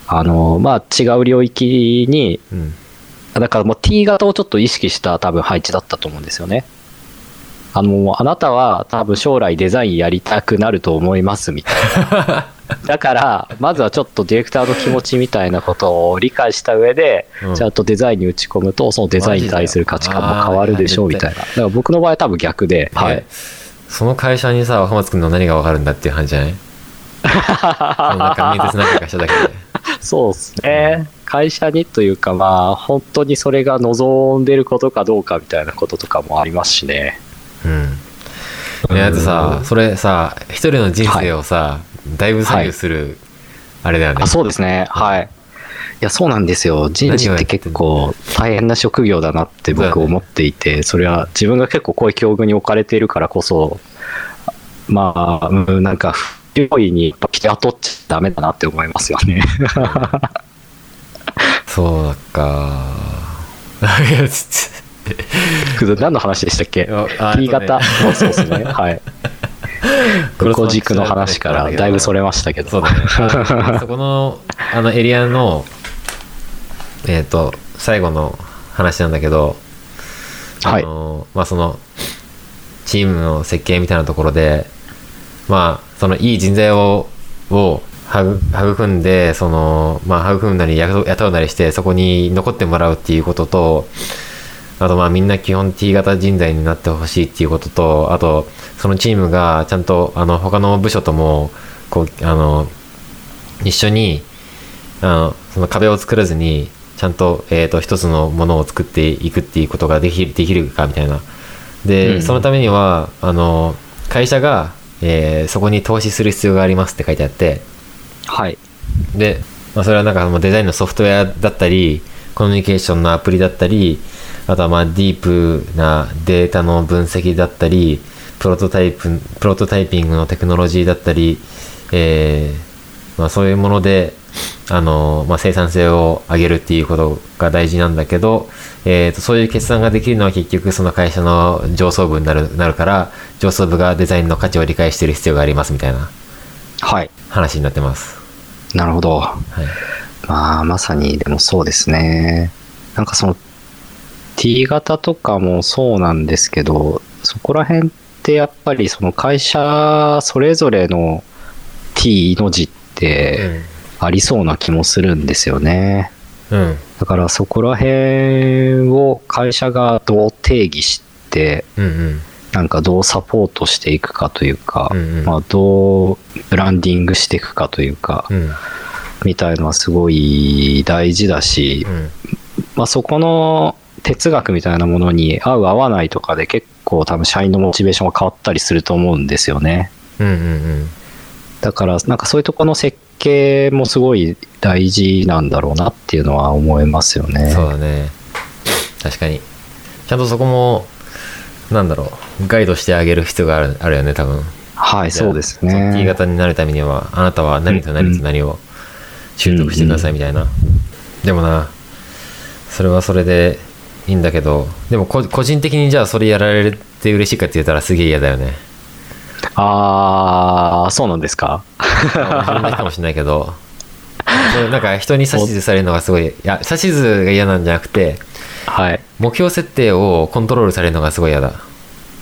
あのーまあ、違う領域に、うんだからもう T 型をちょっと意識した多分配置だったと思うんですよね。あの、あなたは多分将来デザインやりたくなると思いますみたいな。だから、まずはちょっとディレクターの気持ちみたいなことを理解した上で、うんちゃんとデザインに打ち込むと、そのデザインに対する価値観も変わるでしょうみたいな。だから僕の場合は多分逆で、はえい。その会社にさ若松君の何がわかるんだっていう話じゃない？そのなんか面接何回かしただけでそうですね。会社にというか、まあ、本当にそれが望んでることかどうかみたいなこととかもありますしね。うんいやだってさそれさ一人の人生をさ、だいぶ左右する、あれだよねあそうですね。はい。いや、そうなんですよ。人事って結構大変な職業だなって僕思っていて、それは自分が結構こういう境遇に置かれているからこそ、まあ、うんなんか、不用意にやっぱ雇っちゃダメだなって思いますよね。そうだかいやち何の話でしたっけ ?T 型。あそうですね。はい。横軸の話からだいぶそれましたけど。そうだねあ そこのあのエリアのえっ、と最後の話なんだけどはいあのまあそのチームの設計みたいなところでまあそのいい人材をを育育んでその、まあ、育むなり雇雇うなりしてそこに残ってもらうっていうこととあとまあみんな基本 T 型人材になってほしいっていうこととあとそのチームがちゃんとあの他の部署ともこうあの一緒にあのその壁を作らずにちゃんと,、えー、と一つのものを作っていくっていうことができできるかみたいな。で、うん。そのためにはあの会社が、えーそこに投資する必要がありますって書いてあってはい。で、まあ、それはなんかもうデザインのソフトウェアだったりコミュニケーションのアプリだったりあとはまあディープなデータの分析だったりプロトタイププロトタイピングのテクノロジーだったり、えーまあ、そういうものであの、まあ、生産性を上げるっていうことが大事なんだけど、えーとそういう決算ができるのは結局その会社の上層部になるなるから上層部がデザインの価値を理解している必要がありますみたいなはい。話になってます。なるほど。はいまあ、まさにでもそうですね。なんかその T 型とかもそうなんですけど、そこら辺ってやっぱりその会社それぞれの T の字ってありそうな気もするんですよね。うんだからそこら辺を会社がどう定義して、うんうんなんかどうサポートしていくかというか、うんうん。まあどうブランディングしていくかというか、うん。みたいのはすごい大事だし、うん。まあ、そこの哲学みたいなものに合う合わないとかで結構多分社員のモチベーションが変わったりすると思うんですよね。うんうんだからなんかそういうところの設計もすごい大事なんだろうなっていうのは思いますようんね。そうだね。確かに。ちゃんとそこもなんだろう。ガイドしてあげる必要があるあるよね多分。はい、そうですじゃあその T ね。型になるためにはあなたは何と何と何を習得してくださいみたいな、でもなそれはそれでいいんだけどでもこ個人的にじゃあそれやられて嬉しいかって言ったらすげえ嫌だよね。ああ、そうなんですか？自分だけかもしれないけど。なんか人に指図されるのがすごいいや指図が嫌なんじゃなくてはい。目標設定をコントロールされるのがすごい嫌だ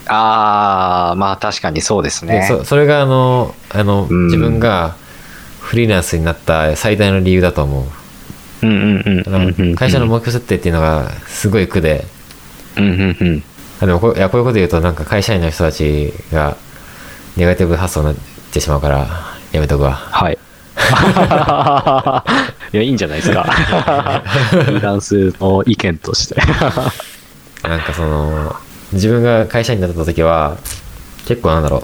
ああ、まあ確かにそうですでね。そそれがあのあの、うん自分がフリーランスになった最大の理由だと思う。会社の目標設定っていうのがすごい苦でうんうんうん。あでもこういやこういうこと言うとなんか会社員の人たちがネガティブ発想になってしまうからやめとくわはい。いや、いいんじゃないですか。フランスの意見として。なんかその自分が会社員になった時は結構なんだろう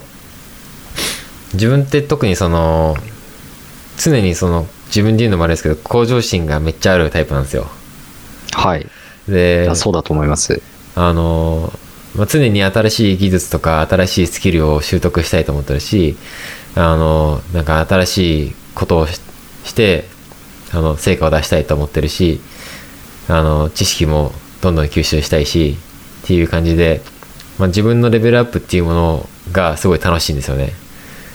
自分って特にその常にその自分で言うのもあれですけど向上心がめっちゃあるタイプなんですよはい。いでやそうだと思います。あの、まあ、常に新しい技術とか新しいスキルを習得したいと思ってるしあのなんか新しいことをししてあの成果を出したいと思ってるしあの知識もどんどん吸収したいしっていう感じで、まあ、自分のレベルアップっていうものがすごい楽しいんですよね。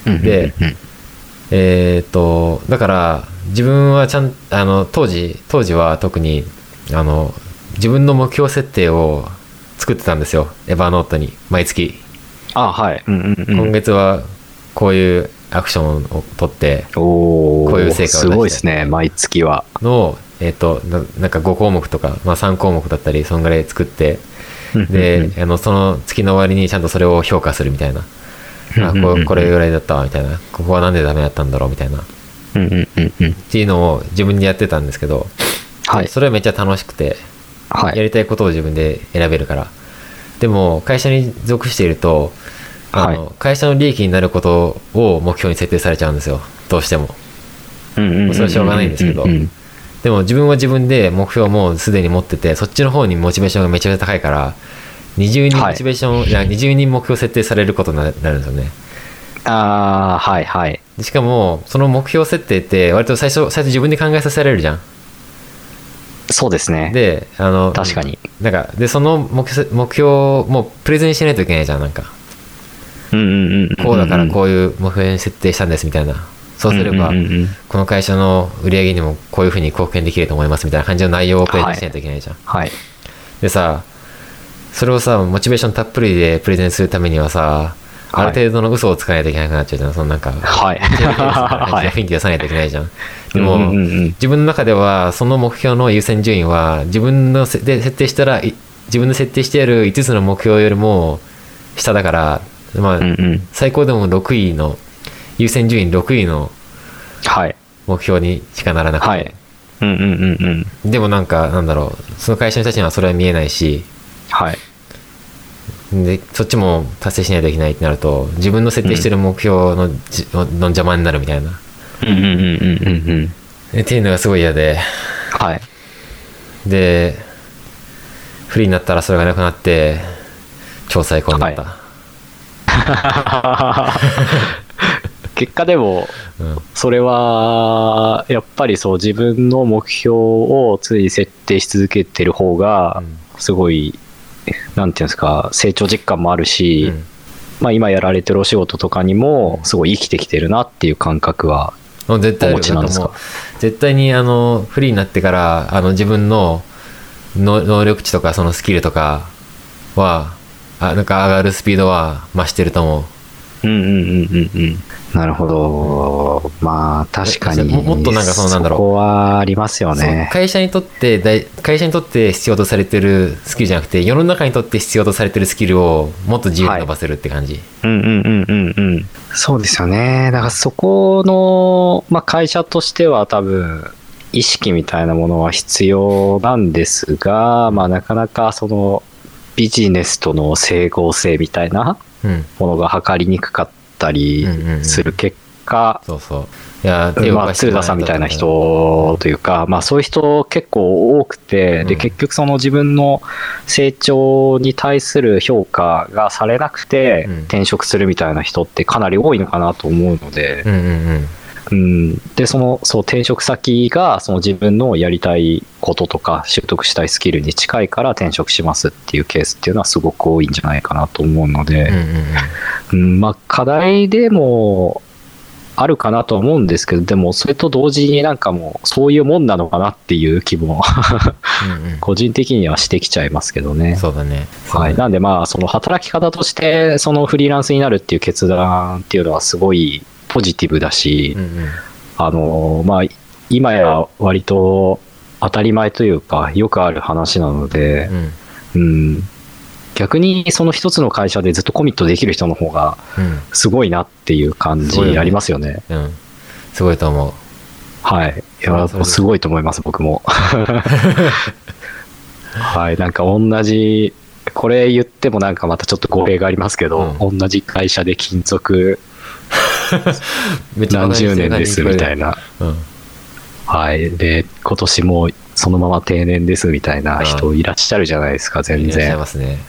でえーっとだから自分はちゃんあの当時当時は特にあの自分の目標設定を作ってたんですよエヴァノートに毎月、あ、はい。うんうんうん今月はこういうアクションを取ってこういう成果を出してすごいですね、毎月は。のをえーっとななんか5項目とか、まあ、3項目だったりそんぐらい作ってであのその月の終わりにちゃんとそれを評価するみたいなあここれぐらいだったわみたいなここはなんでダメだったんだろうみたいなうんうんうんうん。っていうのを自分でやってたんですけど、はい。それはめっちゃ楽しくて、はい。やりたいことを自分で選べるからでも会社に属しているとあの、は会社の利益になることを目標に設定されちゃうんですよ。どうしても。うんそれはしょうがないんですけど。うんうん。でも自分は自分で目標をもうすでに持っててそっちの方にモチベーションがめちゃめちゃ高いから二重にモチベーション、い、や二重に目標設定されることにななるんですよね。ああ、はいはい。でしかもその目標設定って割と最初最初自分で考えさせられるじゃん。そうですね。であの確かに。なんかでその目標目標をもうプレゼンしないといけないじゃんなんか。こうだからこういう目標に設定したんですみたいな。そうすればこの会社の売り上げにもこういうふうに貢献できると思いますみたいな感じの内容をプレゼンしないといけないじゃん、はい。でさそれをさモチベーションたっぷりでプレゼンするためにはさある程度の嘘をつかないといけなくなっちゃうじゃん。そのなんかはい。はい、雰囲気出さないといけないじゃん。でも、自分の中ではその目標の優先順位は自分のせで設定したらい自分の設定してある5つの目標よりも下だから、まあうんうん。最高でも6位の優先順位6位のはい。目標にしかならなくて、はい。うんうんうんうん。でもなんかなんだろうその会社の人たちにはそれは見えないしはい。でそっちも達成しないといけないってなると自分の設定してる目標の,じ、の邪魔になるみたいなうんうんうんうんうんうん。っていうのがすごい嫌ではい。でフリーになったらそれがなくなって超最高になった、結果でも、うんそれは、やっぱりそう自分の目標を常に設定し続けてる方が、すごい、なんていうんですか、成長実感もあるし、うん。まあ今やられてるお仕事とかにも、すごい生きてきてるなっていう感覚は、お持ちなんですか？絶対にあのフリーになってからあの自分のの能力値とかそのスキルとかはあなんか上がるスピードは増してると思ううんうんうんうんうん。なるほど。まあ確かに。ももっとなんかそのなんだろうそこはありますよね。会社にとって大会社にとって必要とされてるスキルじゃなくて世の中にとって必要とされてるスキルをもっと自由に伸ばせるって感じ、うんうんうんうんうん。そうですよね。だからそこの、まあ、会社としては多分、意識みたいなものは必要なんですが、まあ、なかなかそのビジネスとの整合性みたいなうん。ものが測りにくかったりうんうんうん。する結果、そうそう。いやまあ、鶴田さんみたいな人というか、まあ、そういう人結構多くて、でうん。結局その自分の成長に対する評価がされなくてうん。転職するみたいな人ってかなり多いのかなと思うので、うんうんうんうん、でそのそう転職先がその自分のやりたいこととか習得したいスキルに近いから転職しますっていうケースっていうのはすごく多いんじゃないかなと思うので。うんうんうんうん、まあ、課題でもあるかなとは思うんですけど、でも、それと同時になんかもう、そういうもんなのかなっていう気も、うんうん個人的にはしてきちゃいますけどね。そうだねはい。なんでまあ、その働き方として、そのフリーランスになるっていう決断っていうのはすごいポジティブだし、うんうん。あの、まあ、今や割と当たり前というか、よくある話なので、うん。うん、逆にその一つの会社でずっとコミットできる人の方が、うん。すごいなっていう感じありますよね。うん。すごいと思う。はい。いや、すごいと思います、僕も。はい。なんか同じ、これ言ってもなんかまたちょっと語弊がありますけど、同じ会社で勤続 何十年ですみたいな、な。うん、はい。で、今年もそのまま定年ですみたいな人いらっしゃるじゃないですか、全いらっしゃい然。ますね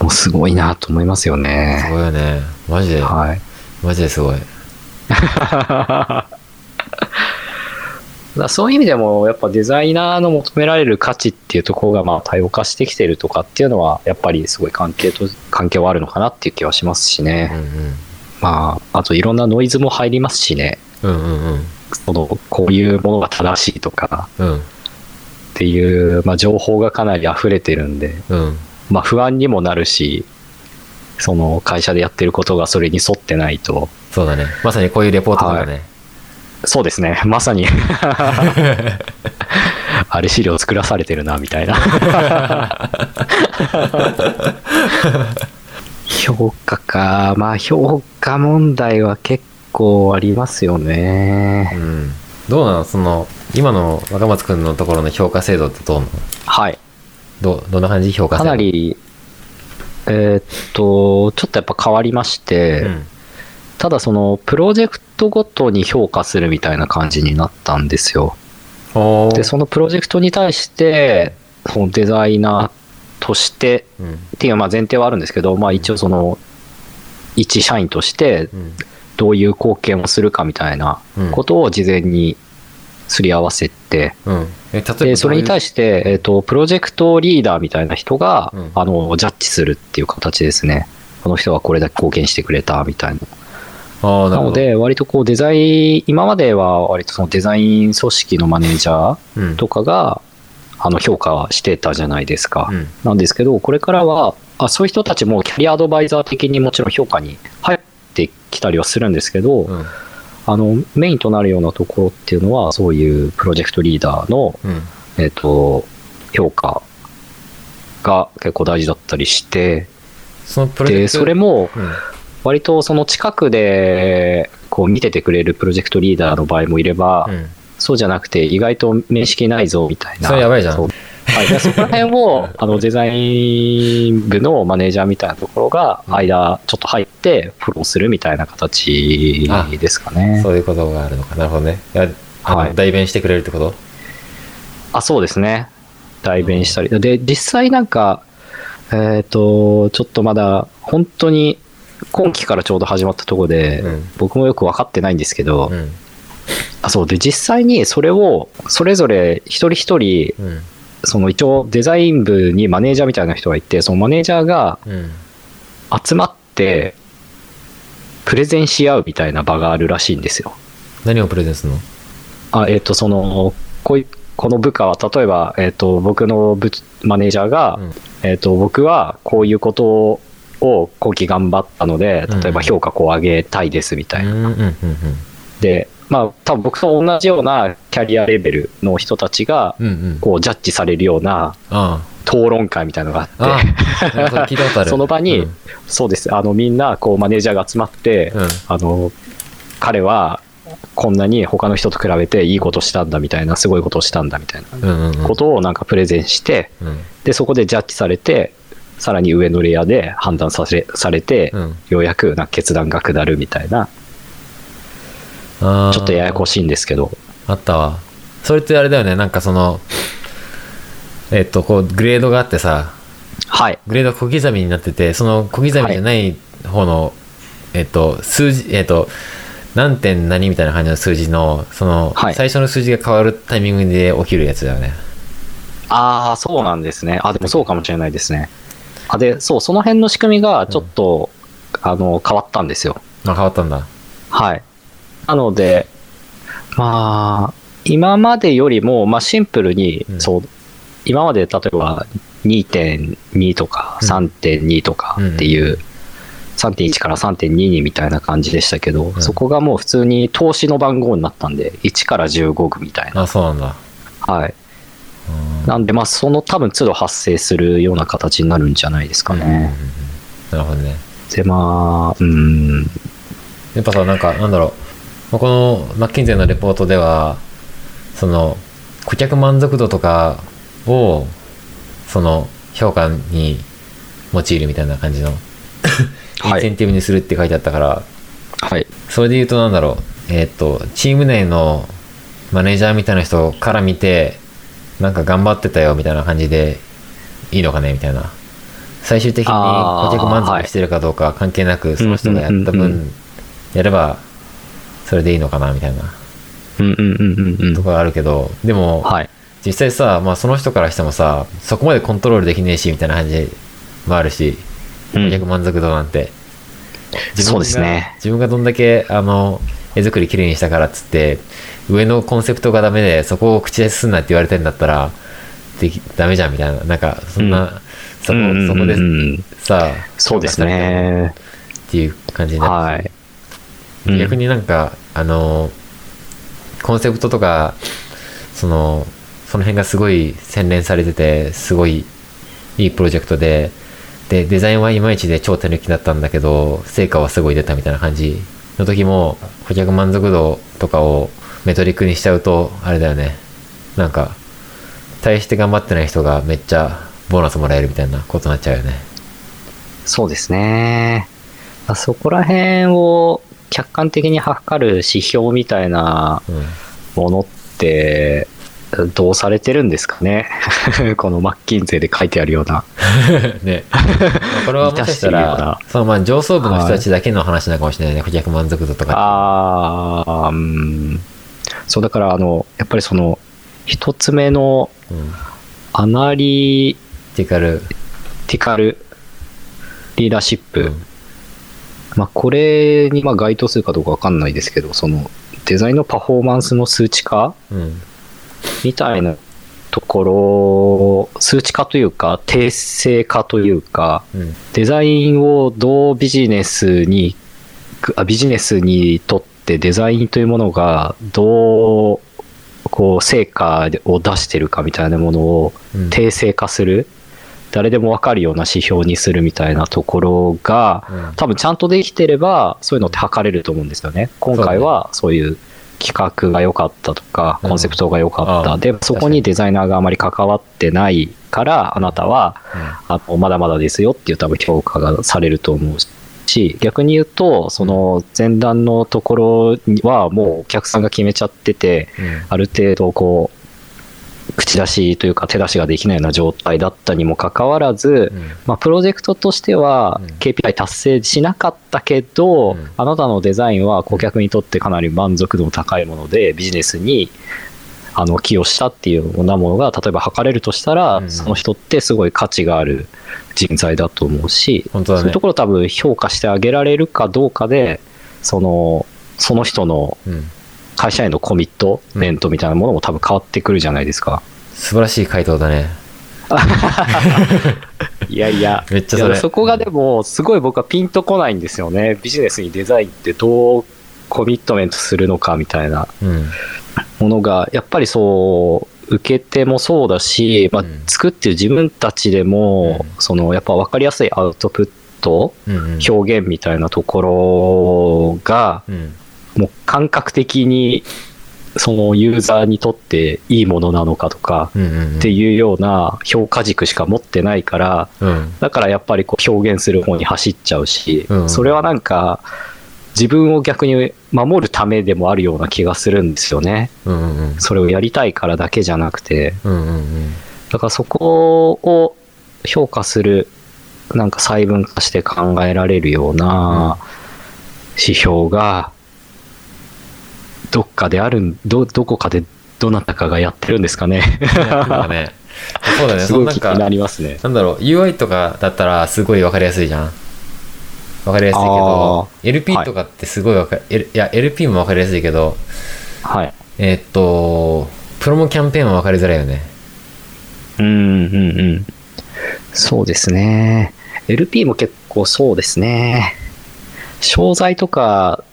もうすごいなと思いますよすね。ごいよねマジで、はい。マジですごい だそういう意味でもやっぱデザイナーの求められる価値っていうところがまあ多様化してきてるとかっていうのはやっぱりすごい関係と関係はあるのかなっていう気はしますしうんね、まああといろんなノイズも入りますしね。うんうんうん。うんそのこういうものが正しいとか。うん。っていう、まあ、情報がかなり溢れてるんで、うん。まあ、不安にもなるしその会社でやってることがそれに沿ってないと。そうだね。まさにこういうレポートとかね、そうですね。まさに。あれ資料作らされてるなみたいな 評価か。まあ評価問題は結構ありますよね。うん、どうなの？その今の若松君のところの評価制度ってどうなの？はい。どどんな感じ？評価制か度なりえーっとちょっとやっぱ変わりまして、うん。ただそのプロジェクトごとに評価するみたいな感じになったんですよ。でそのプロジェクトに対してそのデザイナーとしてうん。っていうまあ前提はあるんですけど、まあ、一応その一社員としてうん。どういう貢献をするかみたいなうん。ことを事前にすり合わせて、でそれに対しして、えっとプロジェクトリーダーみたいな人が、うん。あのジャッジするっていう形ですね。この人はこれだけ貢献してくれたみたいな。ななので割とこうデザイン今までは割とそのデザイン組織のマネージャーうん。とかがあの評価してたじゃないですか、うん。なんですけどこれからはあそういう人たちもキャリアアドバイザー的にもちろん評価に入ってきたりはするんですけど、うん。あのメインとなるようなところっていうのはそういうプロジェクトリーダーの、うん。えっと評価が結構大事だったりしてそのプロジェでそれもうん。割とその近くでこう見ててくれるプロジェクトリーダーの場合もいれば、うんそうじゃなくて意外と面識ないぞみたいな。それやばいじゃん。そう。はい、でそこら辺を あのデザイン部のマネージャーみたいなところがうん。間ちょっと入ってフォローするみたいな形ですかね。そういうことがあるのか。なるほどね。いやはい。代弁してくれるってこと？あ、そうですね。代弁したり。で、実際なんか、えっ、と、ちょっとまだ本当に今期からちょうど始まったところで、うん。僕もよく分かってないんですけど、うんあそうで実際にそれをそれぞれ一人一人うんその一応デザイン部にマネージャーみたいな人がいてそのマネージャーがうん集まってプレゼンし合うみたいな場があるらしいんですよ。何をプレゼンするの？あえっ、とそのこういこの部下は例えば、えっと僕の部マネージャーが、うんえっと僕はこういうことを今期頑張ったので例えば評価こう上げたいですみたいな。でまあ多分僕と同じようなキャリアレベルの人たちがこうジャッジされるようなあ討論会みたいなのがあって。ああ。その場に、うん。そうです。あのみんなこうマネージャーが集まって、うん。あの彼はこんなに他の人と比べていいことしたんだみたいなすごいことをしたんだみたいなことをなんかプレゼンしてうん。ででそこでジャッジされてさらに上のレイヤーで判断させされて、うん。ようやくな決断が下るみたいなちょっとややこしいんですけど。あったわ。それってあれだよね。なんかそのえっとこうグレードがあってさ。はい。グレード小刻みになっててその小刻みじゃない方の、えっと数字えっと何点何みたいな感じの数字のその、はい。最初の数字が変わるタイミングで起きるやつだよね。ああそうなんですね。あでもそうかもしれないですね。あでそうその辺の仕組みがちょっと、あの変わったんですよ。あ変わったんだ。はい。なので、まあ、今までよりも、まあ、シンプルに、うん。そう、今まで例えば2.2とかうん。3.2とかっていう、3.1から3.22みたいな感じでしたけど、ん。そこがもう普通に投資の番号になったんで、1から15区みたいな。あそうなんだ。はい。うん。なんで、まあ、その多分都度発生するような形になるんじゃないですかうんうんうんね。なるほどね。で、まあ、うん、やっぱさなんかなんだろう。まあこのマッキンゼーのレポートではその顧客満足度とかをその評価に用いるみたいな感じのイ はい。ンセンティブにするって書いてあったから、はい。それで言うとなんだろう。えーっとチーム内のマネージャーみたいな人から見てなんか頑張ってたよみたいな感じでいいのかねみたいな。最終的に顧客満足してるかどうか関係なくその人がやった分やればそれでいいのかなみたいなうんうんうんうんうん。ところあるけどでもはい。実際さ、まあ、その人からしてもさそこまでコントロールできねえしみたいな感じもあるしうん顧客満足度なんて、そうですね自分がどんだけあの絵作りきれいにしたからっつって上のコンセプトがダメでそこを口出しすんなって言われてんだったらできダメじゃんみたいななんかそんな、うんそこうんうんうんそこでうんさそうですね。っていう感じになるしはい。うん。逆になんか、あのコンセプトとかそのその辺がすごい洗練されててすごいいいプロジェクトででデザインはいまいちで超手抜きだったんだけど成果はすごい出たみたいな感じの時も顧客満足度とかをメトリックにしちゃうとあれだよね。なんか大して頑張ってない人がめっちゃボーナスもらえるみたいなことになっちゃうよね。そうですね。あそこら辺を客観的に測る指標みたいなうんものって、どうされてるんですかね？このマッキンゼで書いてあるような。ね、まあこれはもしかしたらな、そのまあ上層部の人たちだけの話なのかもしれないね、顧客満足度とか。ああ、うん。そう、だから、あの、やっぱりその、一つ目のうん。アナリティカル。ティカルリーダーシップ。うんまあ、これにまあ該当するかどうかわかんないですけど、そのデザインのパフォーマンスの数値化うん。みたいなとこの、数値化というか、定性化というか、うんデザインをどうビジネスに、あビジネスにとってデザインというものがどう、こう、成果を出してるかみたいなものをうん定性化する。誰でもわかるような指標にするみたいなところが、うん。多分ちゃんとできてれば、そういうのって測れると思うんですよね。今回はそういう企画が良かったとか、うん。コンセプトが良かった。ああで、そこにデザイナーがあまり関わってないから、あなたは、あのまだまだですよっていう多分評価がされると思うし、逆に言うと、その前段のところにはもうお客さんが決めちゃってて、うん。ある程度こう、口出しというか手出しができないような状態だったにもかかわらず、うん。まあ、プロジェクトとしてはうん。KPI 達成しなかったけど、うんあなたのデザインは顧客にとってかなり満足度の高いものでビジネスにあの寄与したっていうようなものが例えば測れるとしたら、うん。その人ってすごい価値がある人材だと思うし、本当だね。そういうところを多分評価してあげられるかどうかでそのその人のうん会社へのコミットメントみたいなものも多分変わってくるじゃないですか。素晴らしい回答だね。いやいや、めっちゃそそこがでも、すごい僕はピンとこないんですよね。ビジネスにデザインってどうコミットメントするのかみたいな。うん。ものが、やっぱりそう、受け手もそうだし、まあうん作ってる自分たちでも、うん。そのやっぱ分かりやすいアウトプット、表現みたいなところが、うんもう感覚的に、そのユーザーにとっていいものなのかとか、っていうような評価軸しか持ってないから、うん。だからやっぱりこう表現する方に走っちゃうし、うん。それはなんか自分を逆に守るためでもあるような気がするんですよね。それをやりたいからだけじゃなくて。だからそこを評価する、なんか細分化して考えられるような指標が、どっかであるん、ど、どこかでどなたかがやってるんですかね。そうだね すそのなんかごい気になりますね。なんだろう UI とかだったらすごい分かりやすいじゃん分かりやすいけど LP とかってすごい分かり、L- いや LP も分かりやすいけどはい。えーっとプロモキャンペーンは分かりづらいよねうんうんうん。そうですね。LP も結構そうですね。商材とか、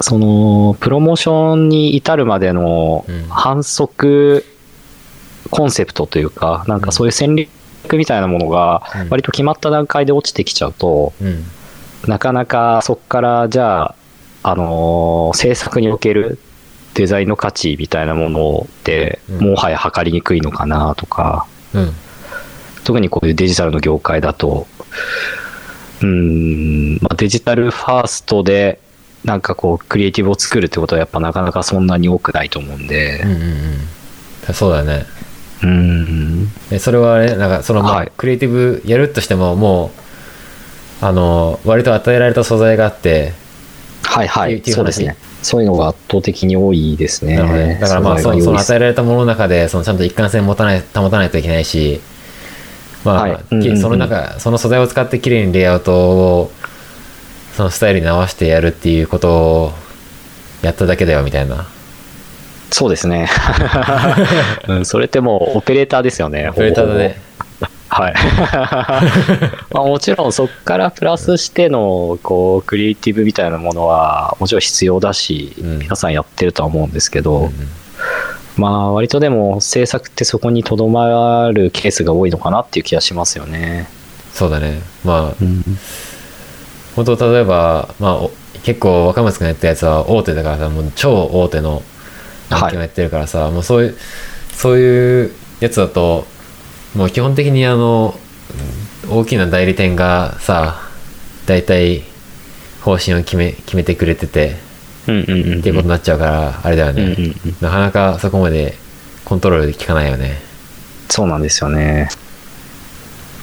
その、プロモーションに至るまでのうん。反則コンセプトというか、なんかそういう戦略みたいなものがうん。割と決まった段階で落ちてきちゃうと、うん。なかなかそこからじゃあ、あのー制作におけるデザインの価値みたいなものって、うん。もはや測りにくいのかなとか、うん。特にこういうデジタルの業界だと、うーん、まあ、デジタルファーストで、なんかこう、クリエイティブを作るってことはやっぱなかなかそんなに多くないと思うんうんでうん、うん。そうだね。うーん、えそれはねなんかそのまあ、はい。クリエイティブやるとしてももうあの割と与えられた素材があってはいはい、そうですね。そういうのが圧倒的に多いですね。ね。だからまあそのその与えられたものの中でそのちゃんと一貫性を持たない保たないといけないしまあ、はい。その中その素材を使ってきれいにレイアウトをそのスタイルに合わせてやるっていうことをやっただけだよみたいなそうですね。うん、それってもうオペレーターですよね。オペレーターだねはい。まあもちろんそこからプラスしてのこうクリエイティブみたいなものはもちろん必要だし、うん皆さんやってるとは思うんですけど、うんまあ割とでも制作ってそこにとどまるケースが多いのかなっていう気がしますよね。そうだねまあうん、本当例えば、まあ、お結構若松君がやったやつは大手だからさもう超大手の案件をやってるからさ、もうそういうそういうやつだともう基本的にあのうん大きな代理店がさ大体方針を決め決めてくれててうんうんうんっていうことになっちゃうからあれだよね、うんうんうん。なかなかそこまでコントロールできかないよね。そうなんですよね。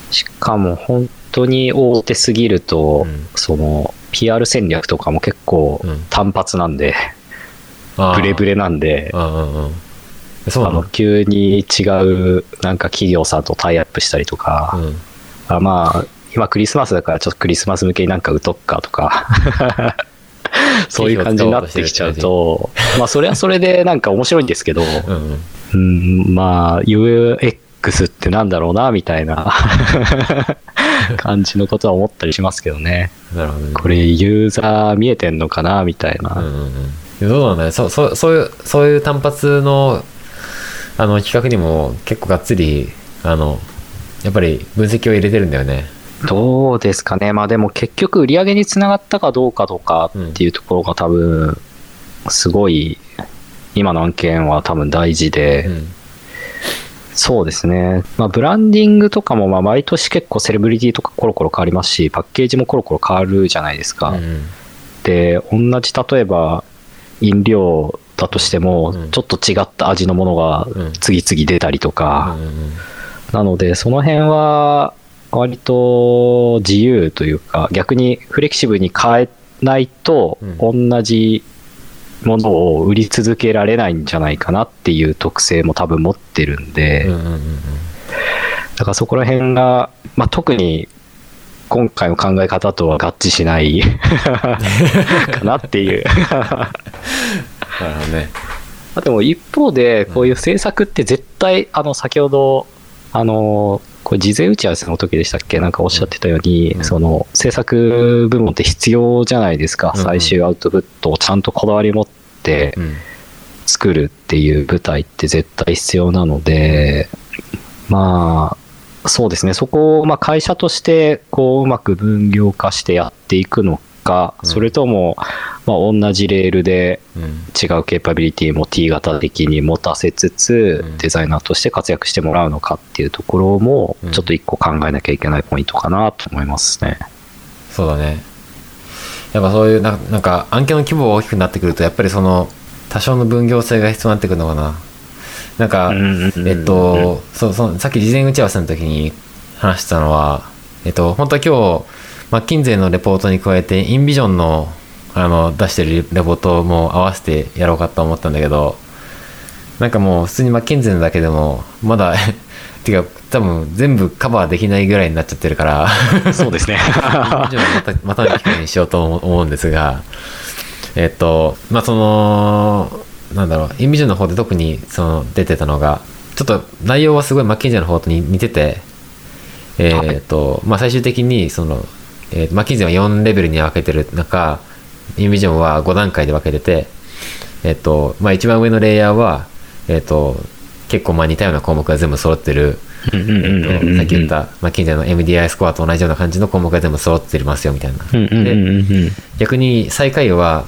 しかも本当に大手すぎると、うん。その PR 戦略とかも結構うん。単発なんで、あー。ブレブレなんで、うあの急に違うなんか企業さんとタイアップしたりとか、うん。あまあ今クリスマスだからちょっとクリスマス向けになんか打とっかとか。そういう感じになってきちゃうとまあそれはそれでなんか面白いんですけど、うんうん。うん、まあ UX ってなんだろうな、みたいな 感じのことは思ったりしますけどね。なるほどねこれユーザー見えてんのかな、みたいな。うんうんうんどうなんだねそそそういうそういう単発のあの企画にも結構がっつりあのやっぱり分析を入れてるんだよねどうですかね。まあでも結局売り上げにつながったかどうかとかっていうところが多分、すごい、今の案件は多分大事で、うんそうですね。まあブランディングとかもまあ毎年結構セレブリティとかコロコロ変わりますし、パッケージもコロコロ変わるじゃないですか。うん。で、同じ例えば飲料だとしてもうん、ちょっと違った味のものがうん。次々出たりとか、うんうんなので、その辺は、割と自由というか、逆にフレキシブルに変えないと、同じものを売り続けられないんじゃないかなっていう特性も多分持ってるんで、うんうんうんうんだからそこら辺が、まあ、特に今回の考え方とは合致しないかなっていう。なるほどねあでも一方で、こういう政策って絶対、あの、先ほど、あの、これ事前打ち合わせの時でしたっけ？なんかおっしゃってたように、うん。その制作部門って必要じゃないですか。うん。最終アウトプットをちゃんとこだわり持ってうん。作るっていう舞台って絶対必要なので、まあ、そうですね。そこを、まあ会社として、こう、うまく分業化してやっていくのか、うん。それとも、まあ同じレールで、うん。違うケーパビリティも T 型的に持たせつつ、うん。デザイナーとして活躍してもらうのかっていうところもうん。ちょっと一個考えなきゃいけないポイントかなと思いますね。そうだね。やっぱそういうななんか案件の規模が大きくなってくるとやっぱりその多少の分業性が必要になってくるのかな。なんか、えっと、そうそうさっき事前打ち合わせの時に話したのは、えっと、本当は今日、マッキンゼーのレポートに加えて、インビジョンのあの出してるレポートも合わせてやろうかと思ったんだけど、なんかもう普通にマッキンゼーのだけでも、まだ、てか多分全部カバーできないぐらいになっちゃってるから、そうですね。またまたの機会にしようと思思うんですが、えっと、まあ、その、なんだろう、インビジョンの方で特にその出てたのが、ちょっと内容はすごいマッキンゼーの方とに似てて、えっと、まあ、最終的にその、えーマッキンゼーは4レベルに分けてる中、インビジョンは5段階で分けてて、えっと、まあ、一番上のレイヤーは、えっと、結構まあ似たような項目が全部揃ってる、えっと、さっき言った、マッキンゼーの MDI スコアと同じような感じの項目が全部揃ってますよみたいな。で逆に最下位は、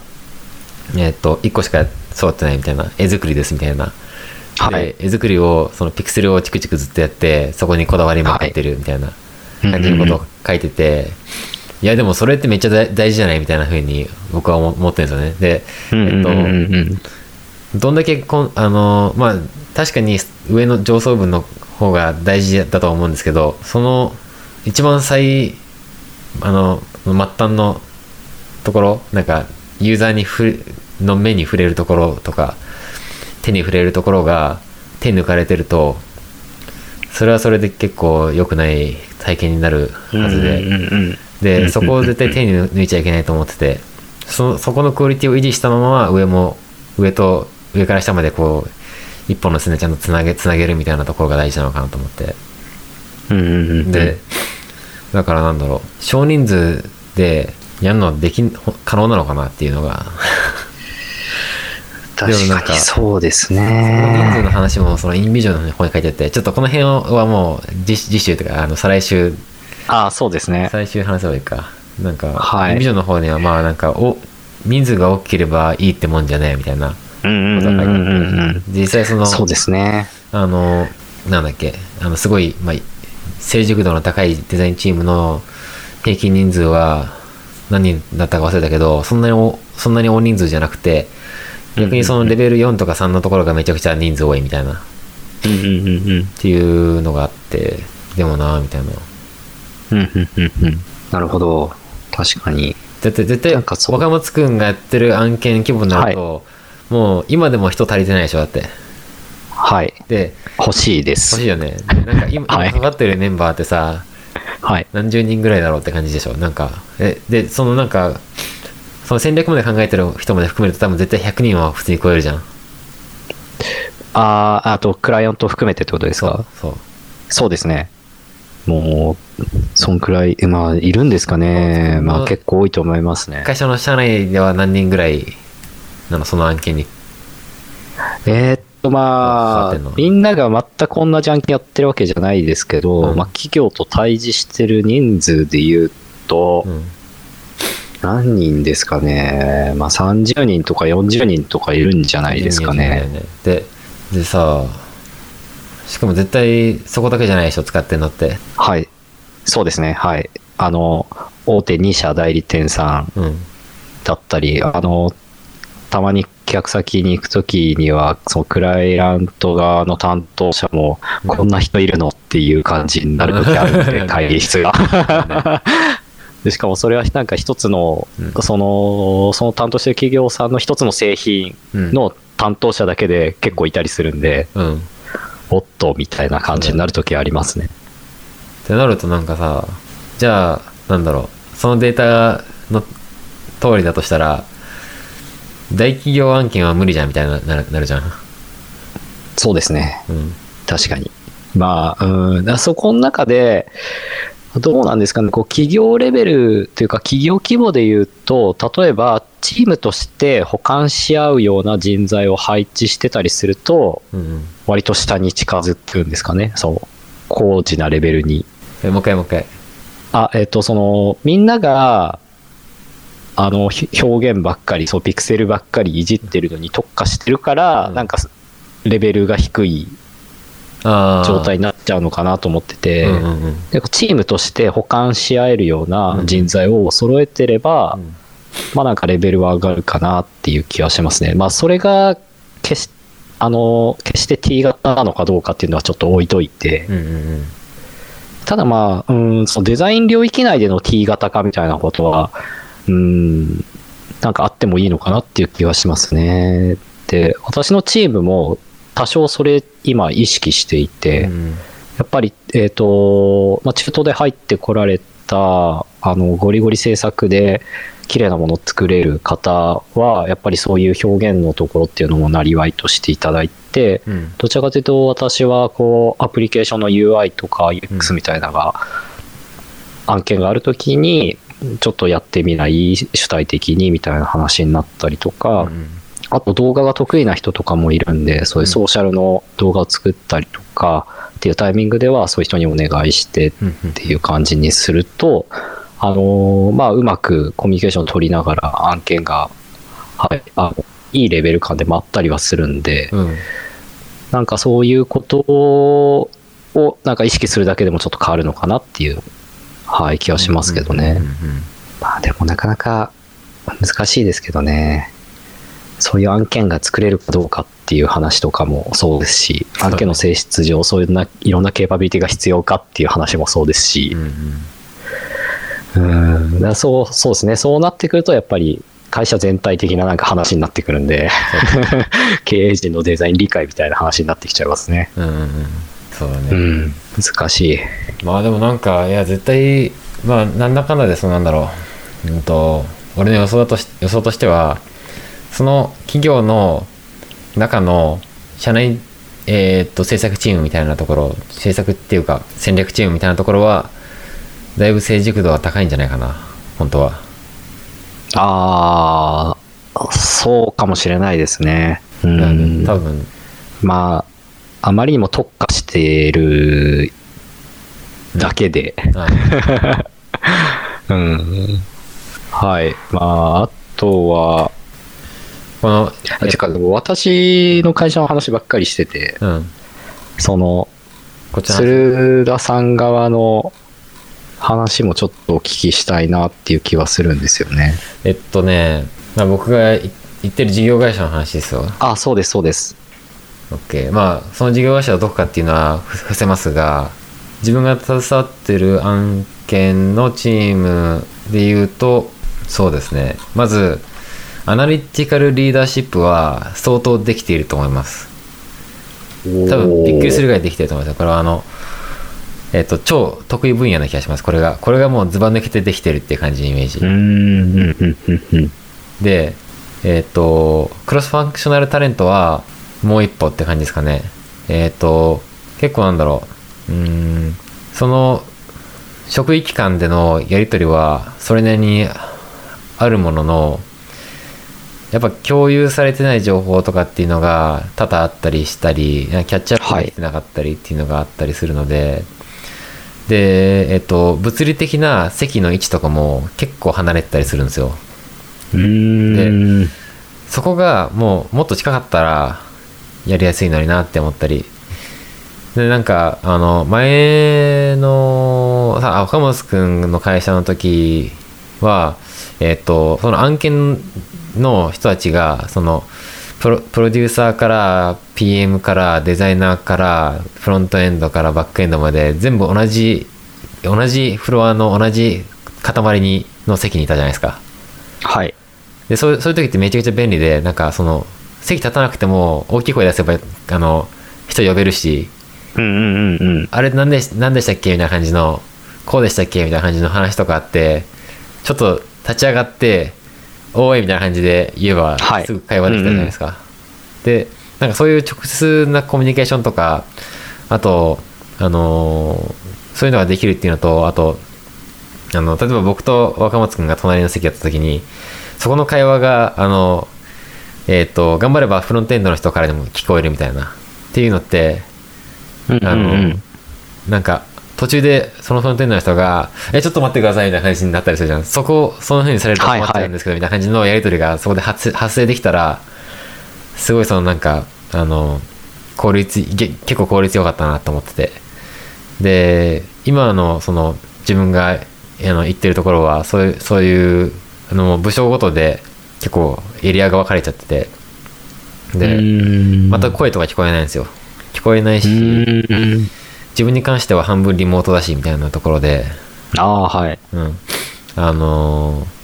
えっと1個しか揃ってないみたいな絵作りですみたいな、はい。で絵作りをそのピクセルをチクチクずっとやってそこにこだわりまくってるみたいな感じのことを書いてて、いやでもそれってめっちゃ大大事じゃないみたいな風に僕は思思ってるんですよね。で、えっとどんだけこんあのまあ確かに上の上層部の方が大事だとは思うんですけどその一番最あの末端のところなんかユーザーにふの目に触れるところとか手に触れるところが手抜かれてるとそれはそれで結構良くない体験になるはずで、でそこを絶対手に抜いちゃいけないと思ってて。そそこのクオリティを維持したまま上も上と上から下までこう一本の線でちゃんとつなげつなげるみたいなところが大事なのかなと思って。でだからなんだろう。少人数でやるのはでき可能なのかなっていうのが確かにそうです少人数のね。話もそのインビジョンの方に書いてあってちょっとこの辺はもう次次週とかあの再来週ああ、そうですね。最終話せばいいかなんか、はいインビジョンの方にはまあなんかお人数が多ければいいってもんじゃねえみたいなことが書いてあって。実際そのそうですね。あのなんだっけあのすごい、まあ、成熟度の高いデザインチームの平均人数は何人だったか忘れたけどそんなにおそんなに大人数じゃなくて逆にそのレベル4とか3のところがめちゃくちゃ人数多いみたいなっうんうんうんうん。ていうのがあってでもなみたいなうんうんうんうんなるほど。確かに。だって絶対なんかそう若松くんがやってる案件規模になると、もう今でも人足りてないでしょだってはい。で欲しいです。欲しいよねでなんか今かかってるメンバーってさはい。何十人ぐらいだろうって感じでしょなんかえでそのなんかその戦略まで考えてる人まで含めると多分絶対100人は普通に超えるじゃん。ああ、あと、クライアントを含めてってことですか？そうそう。ですね。もう、そんくらい、まあ、いるんですかね。まあ、結構多いと思いますね。会社の社内では何人ぐらいなのその案件に？えーっと、まあみんなが全く同じ案件やってるわけじゃないですけど、うん。まあ、企業と対峙してる人数で言うと、うん何人ですかね。まあ、30人とか40人とかいるんじゃないですかね。ででさしかも絶対そこだけじゃないでしょ使ってんのってはい。そうですね。はい。あの、大手2社代理店さんうんだったり、あの、たまに客先に行くときには、そのクライアント側の担当者も、こんな人いるのっていう感じになるときあるんで、会議室が。でしかもそれはなんか一つの、うん。その、その担当してる企業さんの一つの製品うん。の担当者だけで結構いたりするんで、うん。おっと、みたいな感じになるときありますね。ってなるとなんかさじゃあなんだろう。そのデータの通りだとしたら大企業案件は無理じゃんみたいななるなるじゃん。そうですね。うん。確かに。まあ、うん、だそこの中で、どうなんですかね、こう企業レベルというか、企業規模で言うと、例えば、チームとして補完し合うような人材を配置してたりすると、うんうん。割と下に近づくんですかね、そう、高次なレベルに。えもう一回もう一回。あ、えっ、と、その、みんなが、あの、ひ表現ばっかり、そう、ピクセルばっかりいじってるのに特化してるから、うん。なんか、レベルが低い状態になっちゃうのかなと思ってて、うんうんうん。でチームとして補完し合えるような人材を揃えてれば、うん。まあなんかレベルは上がるかなっていう気はしますね。まあそれが決しあの決して T 型なのかどうかっていうのはちょっと置いといて、うんうんうん。ただまあ、うん、そのデザイン領域内での T 型化みたいなことは、うん、なんかあってもいいのかなっていう気はしますね。で、私のチームも多少それ今意識していて、うん。やっぱり、えっ、と、まあ、中途で入ってこられた、あの、ゴリゴリ制作で綺麗なものを作れる方は、やっぱりそういう表現のところっていうのもなりわいとしていただいて、うん。どちらかというと私はこう、アプリケーションの UI とか UX みたいなのが、案件があるときに、ちょっとやってみない主体的にみたいな話になったりとか、うんあと動画が得意な人とかもいるんで、そういうソーシャルの動画を作ったりとかっていうタイミングではそういう人にお願いしてっていう感じにすると、あのーまあ、うまくコミュニケーションを取りながら案件が、はい、あのいいレベル感で回ったりはするんで、うんなんかそういうことをなんか意識するだけでもちょっと変わるのかなっていう、はい、気はしますけどね。まあでもなかなか難しいですけどね。そういう案件が作れるかどうかっていう話とかもそうですし、案件の性質上、そういうないろんなケーパビリティが必要かっていう話もそうですし。う、んうん。うん、そう、そうですね。そうなってくると、やっぱり会社全体的ななんか話になってくるんで、経営陣のデザイン理解みたいな話になってきちゃいますね。うん。そうだね、うん、難しい。まあでもなんかいや絶対まあなんだかんだでそうなんだろう。うんと俺の予想だとし予想としてはその企業の中の社内えーっと制作チームみたいなところ制作っていうか戦略チームみたいなところはだいぶ成熟度は高いんじゃないかな本当はああ、そうかもしれないですね。うん、多分まあ、あまりにも特化してるだけで、あ うん。はい。まあ、あとは、このあてか、私の会社の話ばっかりしてて、うん。その、こっちの話。鶴田さん側の話もちょっとお聞きしたいなっていう気はするんですよね。えっとね、まあ、僕がい言ってる事業会社の話ですよあ、そうです、そうです。OK まあその事業会社はどこかっていうのはふ伏せますが自分が携わってる案件のチームで言うとそうですね。まずアナリティカルリーダーシップは相当できていると思います。多分びっくりするぐらいできてると思いますこれはあのえっと超得意分野な気がします。これがこれがもうズバ抜けてできてるっていう感じのイメージ。でえっ、とクロスファンクショナルタレントはもう一歩って感じですかね。えっ、と結構なんだろう。うんその職域間でのやり取りはそれなりにあるもののやっぱ共有されてない情報とかっていうのが多々あったりしたりキャッチアップできてなかったりっていうのがあったりするので、で、えっと、物理的な席の位置とかも結構離れてたりするんですよ。うーん。そこがもうもっと近かったらやりやすいのになって思ったりでなんかあの前のさあ岡本君の会社の時はえっ、とその案件の人たちがそのプロプロデューサーから PM からデザイナーからフロントエンドからバックエンドまで全部同じ同じフロアの同じ塊にの席にいたじゃないですか。はい。でそうそういう時ってめちゃくちゃ便利でなんかその席立たなくても大きい声出せばあの人呼べるしうんうんうんうん。あれ何で何でしたっけ？みたいな感じのこうでしたっけ？みたいな感じの話とかあってちょっと立ち上がって「おーい」みたいな感じで言えばはい。すぐ会話できたじゃないですか、でなんかそういう直接なコミュニケーションとかあとあのーそういうのができるっていうのとあとあの例えば僕と若松君が隣の席だった時にそこの会話があのえっ、と頑張ればフロントエンドの人からでも聞こえるみたいなっていうのってうんあの、うん。うんなんか途中でそのフロントエンドの人が「えちょっと待ってください」みたいな感じになったりするじゃん。そこその風にされると困っちゃうんですけど、みたいな感じのやり取りがそこで発発生できたらすごいそのなんかあの効率げ結構効率良かったなと思ってて。で今のその自分があの行ってるところはそういうそういうあの部署ごとで結構エリアが分かれちゃってて。でうん。また声とか聞こえないんですよ。聞こえないうし、ん。自分に関しては半分リモートだしみたいなところで、ああ、はい。うん、あのー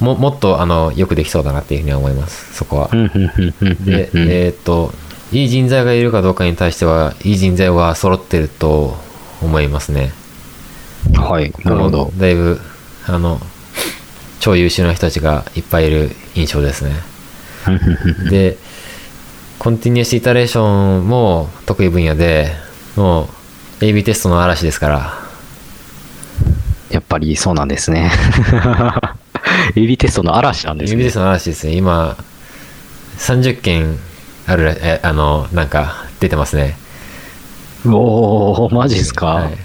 ももっとあのよくできそうだなっていうふうには思いますそこはで、うんえーっといい人材がいるかどうかに対してはいい人材は揃ってると思いますねはい。なるほど。だいぶあの超優秀な人たちがいっぱいいる印象ですねでコンティニュースイタレーションも得意分野でもう AB テストの嵐ですからやっぱりそうなんですね。AB テストの嵐なんです AB テねス。トの嵐ですね今30件あるらえあのなんか出てますねおおマジっすか？はいへ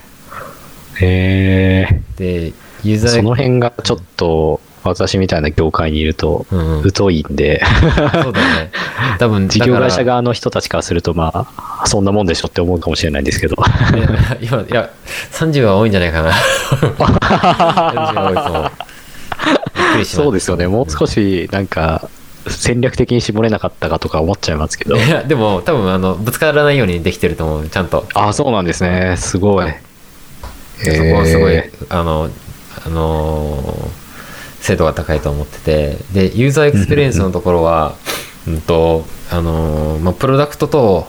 え。でユーザーその辺がちょっと私みたいな業界にいるとうんうん疎いんで、そうだね多分事業会社が側の人たちからするとまあそんなもんでしょって思うかもしれないんですけど。今いや30は多いんじゃないかな30は多いと思うびっくりしそうですよね。もう少しなんか戦略的に絞れなかったかとか思っちゃいますけど。いやでも多分あのぶつからないようにできてると思うちゃんとああ、そうなんですね。すごい。そこはすごい、へあのあのー精度が高いと思ってて。でユーザーエクスペリエンスのところはうんとあのーまあ、プロダクトと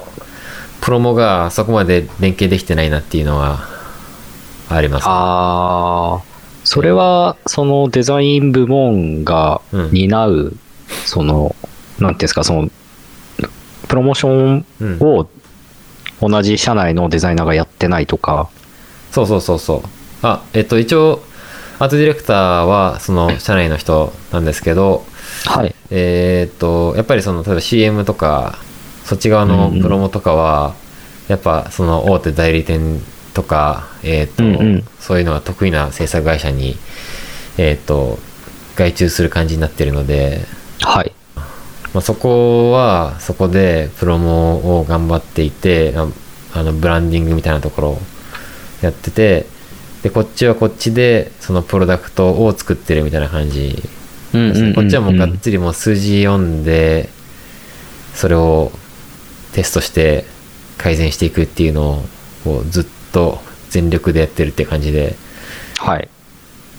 プロモがそこまで連携できてないなっていうのはあります、ああ、それはそのデザイン部門がうん。担う、その、なんていうんですか、その、プロモーションうん、を同じ社内のデザイナーがやってないとか、そうそうそうそう。あえっと一応アートディレクターはその社内の人なんですけどはい。えーっとやっぱりその例えば CM とかそっち側のプロモとかは、やっぱその大手代理店とか、えとそういうのが得意な制作会社に、えーっと外注する感じになってるので、はい。まあ、そこはそこでプロモを頑張っていてああのブランディングみたいなところをやっててでこっちはこっちでそのプロダクトを作ってるみたいな感じこっちはもうがっつりもう数字読んでそれをテストして改善していくっていうのをずっと全力でやってるって感じで。はい。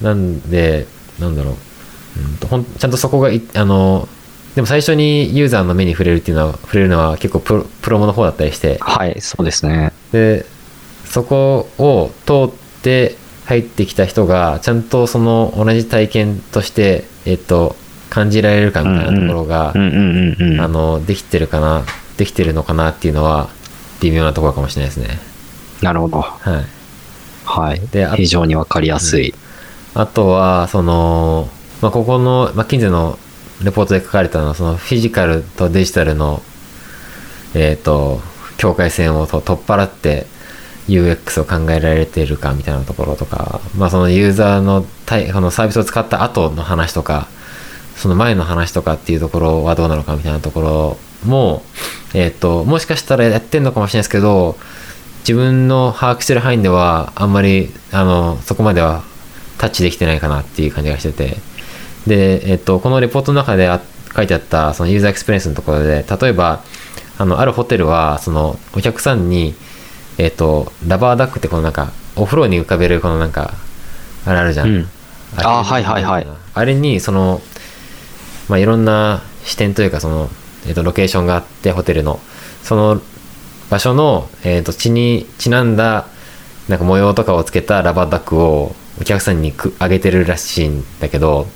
なんでなんだろう、うんとほんちゃんとそこがいあのでも最初にユーザーの目に触れるっていうのは触れるのは結構プロプロモの方だったりして。はい、そうですね。でそこを通って入ってきた人がちゃんとその同じ体験として、えっと、感じられるかみたいなところが、うんうんうんうん。あのできてるかなできてるのかなっていうのは微妙なところかもしれないですねなるほど。はい。はいであ。非常にわかりやすい。あとは、その、まあ、ここの、まあ、近所のレポートで書かれたのは、そのフィジカルとデジタルの、えっ、と、境界線をと取っ払って UX を考えられてるかみたいなところとか、まあ、そのユーザーのこのサービスを使った後の話とか、その前の話とかっていうところはどうなのかみたいなところも、えっ、と、もしかしたらやってんのかもしれないですけど、自分の把握してる範囲ではあんまりあのそこまではタッチできてないかなっていう感じがしてて。で、えっと、このレポートの中で書いてあったそのユーザーエクスペリエンスのところで例えばあのあるホテルはそのお客さんに、えっと、ラバーダックってこのなんかお風呂に浮かべるこのなんかあれあるじゃん、うんれあはいはいはいあれにその、まあ、いろんな視点というかその、えっと、ロケーションがあってホテルのその場所の、えー、と地にちなんだなんか模様とかをつけたラバーダックをお客さんにくあげてるらしいんだけど、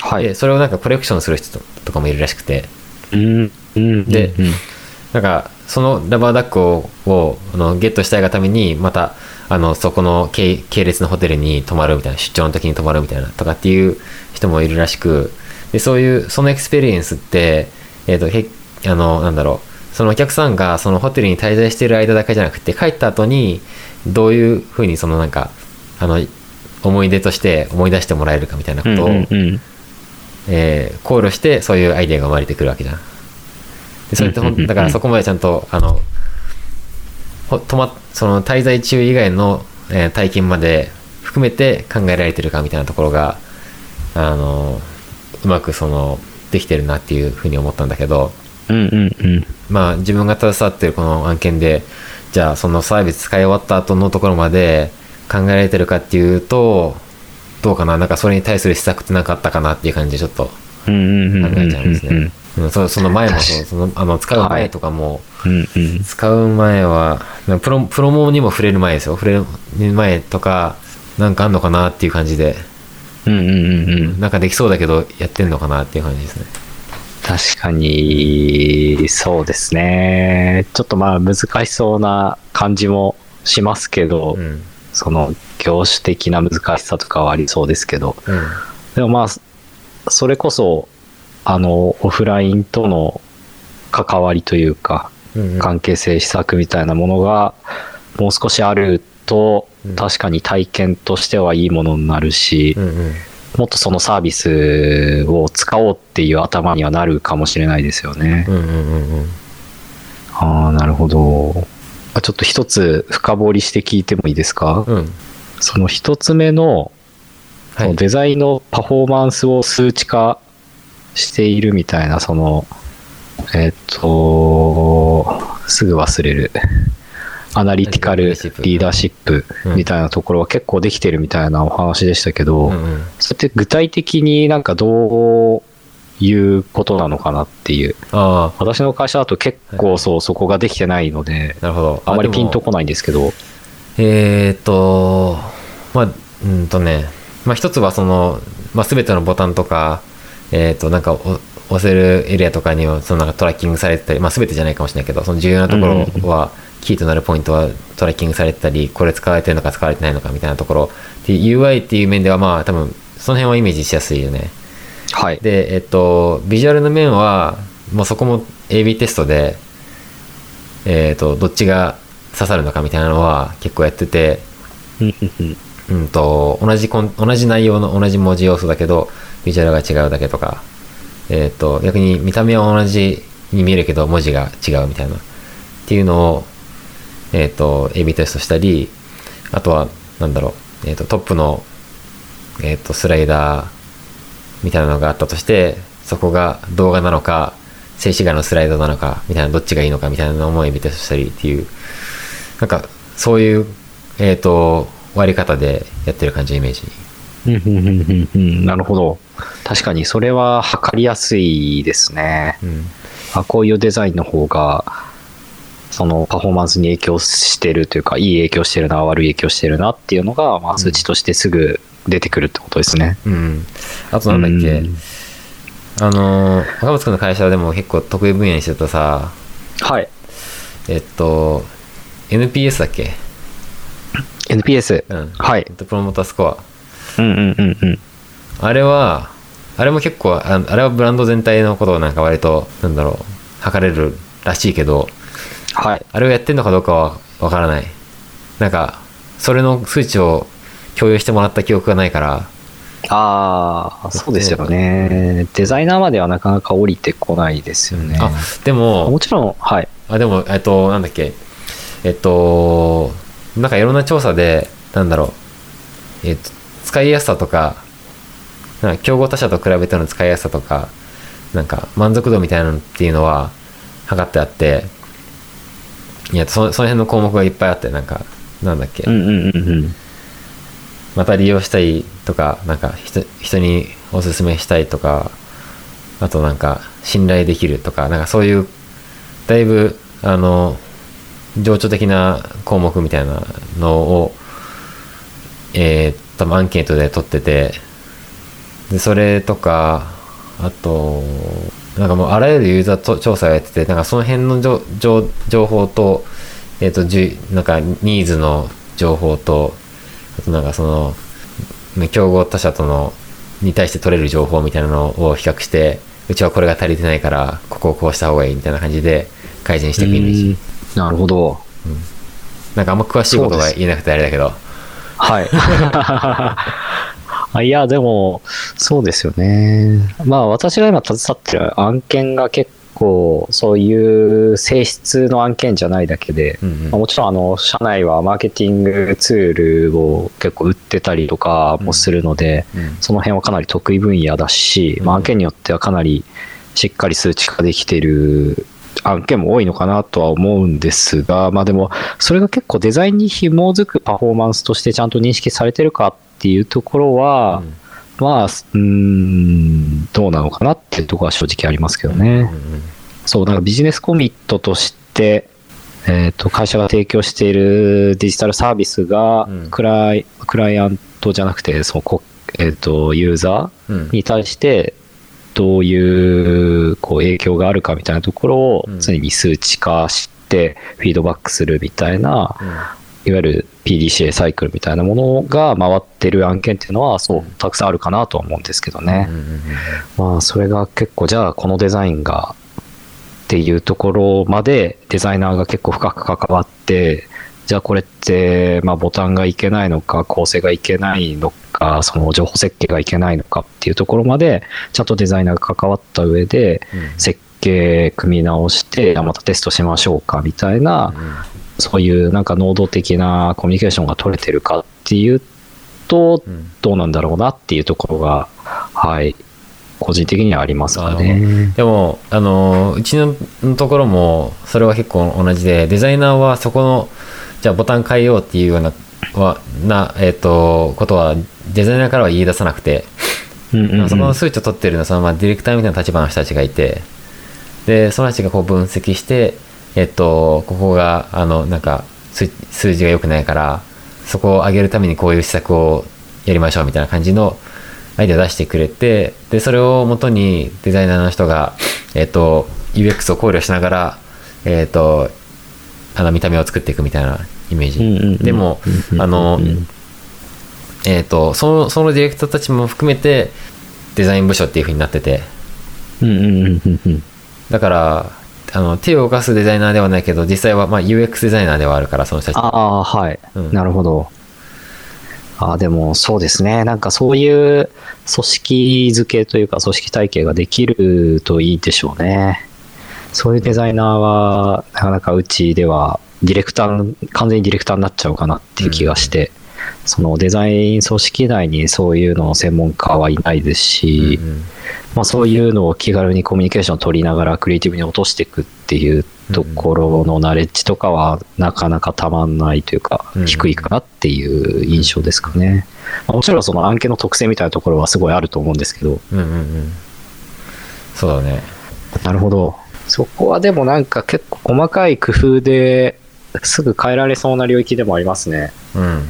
はい。でそれをなんかコレクションする人とかもいるらしくてうん。うん。でうんなんかそのラバーダックををあのゲットしたいがためにまたあのそこの系系列のホテルに泊まるみたいな出張の時に泊まるみたいなとかっていう人もいるらしくでそういうその experience って、えー、とへあのなんだろうそのお客さんがそのホテルに滞在している間だけじゃなくて帰った後にどういうふうにそのなんかあの思い出として思い出してもらえるかみたいなことを、うんうんえー考慮してそういうアイデアが生まれてくるわけじゃん。でそれってだからそこまでちゃんとあのほ泊まその滞在中以外の、えー体験まで含めて考えられてるかみたいなところがあのうまくそのできてるなっていうふうに思ったんだけどうんうんうん。まあ自分が携わってるこの案件でじゃあそのサービス使い終わった後のところまで考えられてるかっていうとどうかな？なんかそれに対する施策ってなかったかなっていう感じでちょっと考えちゃうんですね。うん、そその前もそう確そのあの使う前とかも、うんうん。使う前はプロプロモにも触れる前ですよ触れる前とかなんかあんのかなっていう感じでうんうんうんうん。なんかできそうだけどやってんのかなっていう感じですね。確かに、そうですね。ちょっとまあ難しそうな感じもしますけど、うんその業種的な難しさとかはありそうですけど、うんでもまあ、それこそ、あの、オフラインとの関わりというか、うん関係性、施策みたいなものが、もう少しあるとうん、確かに体験としてはいいものになるしもっとそのサービスを使おうっていう頭にはなるかもしれないですよね。うんうんうんうんああ、なるほど。あちょっと一つ深掘りして聞いてもいいですか、うん。その一つ目の、そはい。のデザインのパフォーマンスを数値化しているみたいな、その、えっ、と、すぐ忘れる。アナリティカルリーダーシップみたいなところは結構できてるみたいなお話でしたけど、うんうんそれって具体的になんかどういうことなのかなっていう。あ私の会社だと結構そう、そこができてないので、あなるほどあまりピンとここないんですけど。えーっとまあうんとねまあ一つはその、まあ、全てのボタンとかえーっとなんかお押せるエリアとかにはそのなんかトラッキングされてたりまあ全てじゃないかもしれないけどその重要なところは、キーとなるポイントはトラッキングされてたりこれ使われてるのか使われてないのかみたいなところ。で UI っていう面ではまあ多分その辺はイメージしやすいよね。はい。でえっとビジュアルの面はもうそこも AB テストでえっとどっちが刺さるのかみたいなのは結構やっててうんと同じコン同じ内容の同じ文字要素だけどビジュアルが違うだけとか、えっと逆に見た目は同じに見えるけど文字が違うみたいなっていうのを、えっと AB テストしたりあとはなんだろう、えっとトップの、えっとスライダーみたいなのがあったとしてそこが動画なのか静止画のスライドなのかみたいなどっちがいいのかみたいなのも AB テストしたりっていうなんかそういう、えっと割り方でやってる感じのイメージうんうんうんうんうんなるほど。確かにそれは測りやすいですね。うんあこういうデザインの方が、そのパフォーマンスに影響してるというか、いい影響してるな、悪い影響してるなっていうのが、まあ、数値としてすぐ出てくるってことですね。うん、あとなんだっけ、うんあの若松君の会社でも結構得意分野にしてたさはい。えっと NPS だっけ？NPS。うんはいプロモータースコアうんうんうんうん。あれはあれも結構ああれはブランド全体のことをなんか割となんだろう測れるらしいけどはい。あれをやってんのかどうかはわからないなんかそれの数値を共有してもらった記憶がないからああ、そうですよね。デザイナーまではなかなか降りてこないですよね。あでももちろん、はい。あでもえっとなんだっけえっとなんかいろんな調査でなんだろうえっと使いやすさとかなんか競合他社と比べての使いやすさとかなんか満足度みたいなのっていうのは測ってあっていやそその辺の項目がいっぱいあってなんかなんだっけ、うんうんうんうん。また利用したいとかなんか人人におすすめしたいとかあとなんか信頼できるとかなんかそういうだいぶあの情緒的な項目みたいなのをえー、多分アンケートで取っててでそれとかあとなんかもうあらゆるユーザーと調査をやっててなんかその辺の情情情報と,、えー、とじなんかニーズの情報とあとなんかその競合他社とのに対して取れる情報みたいなのを比較してうちはこれが足りてないからここをこうした方がいいみたいな感じで改善していくイメージ。なるほど。なんかあんま詳しいことが言えなくてあれだけどはい。あいや、でも、そうですよね。まあ、私が今携わってる案件が結構、そういう性質の案件じゃないだけで、うんうんまあもちろん、あの、社内はマーケティングツールを結構売ってたりとかもするので、うんその辺はかなり得意分野だし、まあ、案件によってはかなりしっかり数値化できてる案件も多いのかなとは思うんですが、まあでも、それが結構デザインに紐づくパフォーマンスとしてちゃんと認識されてるかっていうところは、うん。まあ、うーん、どうなのかなっていうところは正直ありますけどね。うんうんそう、なんかビジネスコミットとして、えっ、と、会社が提供しているデジタルサービスがうん、クライ、クライアントじゃなくて、そのこ、えっ、と、ユーザうん。ーに対して、どういう、こう、影響があるかみたいなところをうん。常に数値化して、フィードバックするみたいな、うん。いわゆる PDCA サイクルみたいなものが回ってる案件っていうのは、そう、たくさんあるかなとは思うんですけどね。まあ、それが結構、じゃあ、このデザインが、っていうところまでデザイナーが結構深く関わって、じゃあこれって、まあボタンがいけないのか、構成がいけないのか、その情報設計がいけないのかっていうところまで、ちゃんとデザイナーが関わった上で、うん。設計組み直して、じゃあまたテストしましょうかみたいな、そういうなんか能動的なコミュニケーションが取れてるかっていうとう、ん。どうなんだろうなっていうところが、はい、個人的にはありますかあね。でもあのうちのところもそれは結構同じでデザイナーはそこのじゃあボタン変えようっていうようなはな、えっとことはデザイナーからは言い出さなくて、うんうんうん。そこの数値を取ってるのはそのまあディレクターみたいな立場の人たちがいてでその人たちがこう分析してえっとここがあのなんか数数字が良くないからそこを上げるためにこういう施策をやりましょうみたいな感じのアイデアを出してくれてでそれをもとにデザイナーの人が、えっと UX を考慮しながら、えっとあの見た目を作っていくみたいなイメージ、うんうんうんでもうんあの、うんえっ、とそのそのディレクターたちも含めてデザイン部署っていう風になってて。うんうんうんうんうん。だからあの手を動かすデザイナーではないけど実際はまあ UX デザイナーではあるからその人たち。ああ、はい、うん。なるほど。ああ、でもそうですね。なんかそういう組織付けというか組織体系ができるといいでしょうね。そういうデザイナーは、なかなかうちでは、ディレクター、完全にディレクターになっちゃうかなっていう気がして、そのデザイン組織内にそういうの専門家はいないですし、うんうん。まあ、そういうのを気軽にコミュニケーションを取りながらクリエイティブに落としていくっていうところのナレッジとかはなかなかたまんないというかうん低いかなっていう印象ですかね。まあもちろんその案件の特性みたいなところはすごいあると思うんですけど、うんうんうん。そうだね。なるほど。そこはでもなんか結構細かい工夫ですぐ変えられそうな領域でもありますね。うん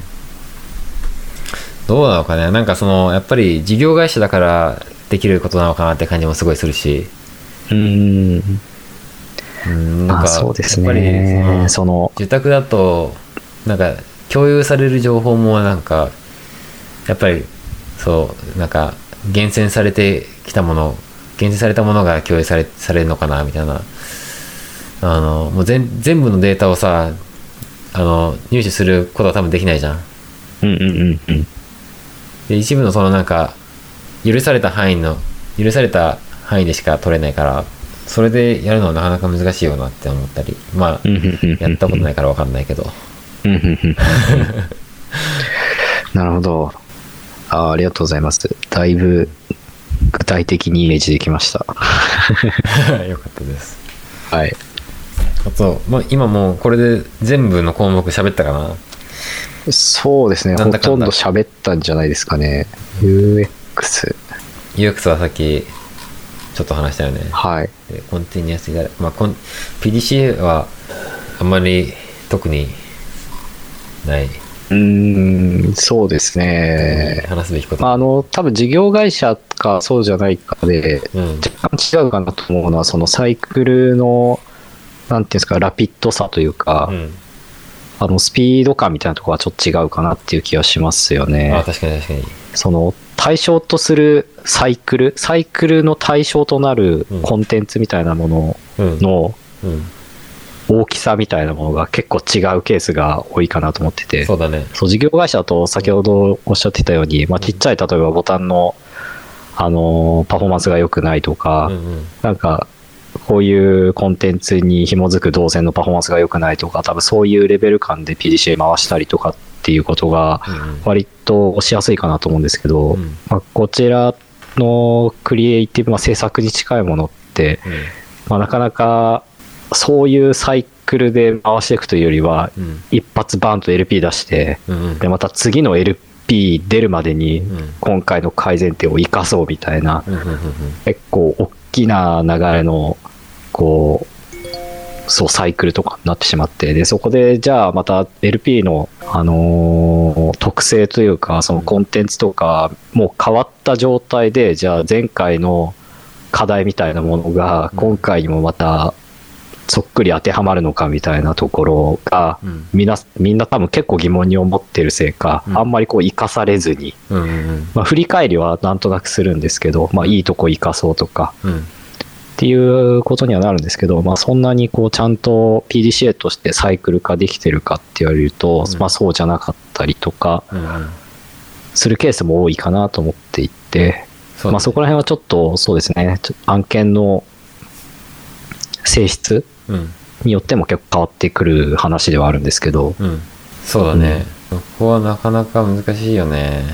どうなのかねなんかそのやっぱり事業会社だからできることなのかなって感じもすごいするしうーん。うんなんかまあそうですやっぱりそね。のその、受託だとなんか共有される情報もなんかやっぱりそうなんか厳選されてきたもの厳選されたものが共有されされるのかなみたいなあのもう全全部のデータをさあの入手することは多分できないじゃんうんうんうんうん。で一部のそのなんか許された範囲の許された範囲でしか取れないからそれでやるのはなかなか難しいよなって思ったりまあやったことないから分かんないけどなるほどあ。ありがとうございます。だいぶ具体的にイメージできました。よかったですはい。あと、まあ、今もうこれで全部の項目喋ったかな？そうですね。ほとんど喋ったんじゃないですかね。UX。UX はさっきちょっと話したよねはい。でコンティニュアスでまあ PDCA はあんまり特にないうーん、そうですね。話すべきこと、まあ、あの、多分事業会社かそうじゃないかで、うん若干違うかなと思うのは、そのサイクルの、なんていうんですか、ラピッドさというか、うん。あの、スピード感みたいなところはちょっと違うかなっていう気がしますよあね。確かに確かに。その、対象とするサイクル、サイクルの対象となるうん。コンテンツみたいなものうん。のうん。大きさみたいなものが結構違うケースが多いかなと思ってて。そうだね。そう、事業会社だと先ほどおっしゃってたように、まあ、ちっちゃい、例えばボタンの、あのーパフォーマンスが良くないとか、うんうん。なんか、こういうコンテンツに紐づく動線のパフォーマンスが良くないとか、多分そういうレベル感で PDCA 回したりとかっていうことが、うん。うん割としやすいかなと思うんですけど、うん。まあ、こちらのクリエイティブ、まあ、制作に近いものって、まあ、なかなかそういうサイクルで回していくというよりは、うん。一発バーンと LP 出して、うん。うんでまた次の LP 出るまでにうん。今回の改善点を生かそうみたいなうん。うん。うん。結構大きな流れのこうそうサイクルとかになってしまってでそこでじゃあまた LP の、あのー特性というかそのコンテンツとかもう変わった状態でじゃあ前回の課題みたいなものがうん。今回にもまたそっくり当てはまるのかみたいなところがうん。みんなみんな多分結構疑問に思ってるせいか、うん。あんまりこう生かされずに、うんうん。まあ、振り返りはなんとなくするんですけど、まあ、いいとこ生かそうとかうんっていうことにはなるんですけど、まあ、そんなにこうちゃんと PDCA としてサイクル化できてるかって言われると、うん。まあ、そうじゃなかったりとかうんうん。するケースも多いかなと思っていて、そうまあ、そこら辺はちょっとそうですね案件の性質うん。によっても結構変わってくる話ではあるんですけど、うん。そうだね、そこはなかなか難しいよね。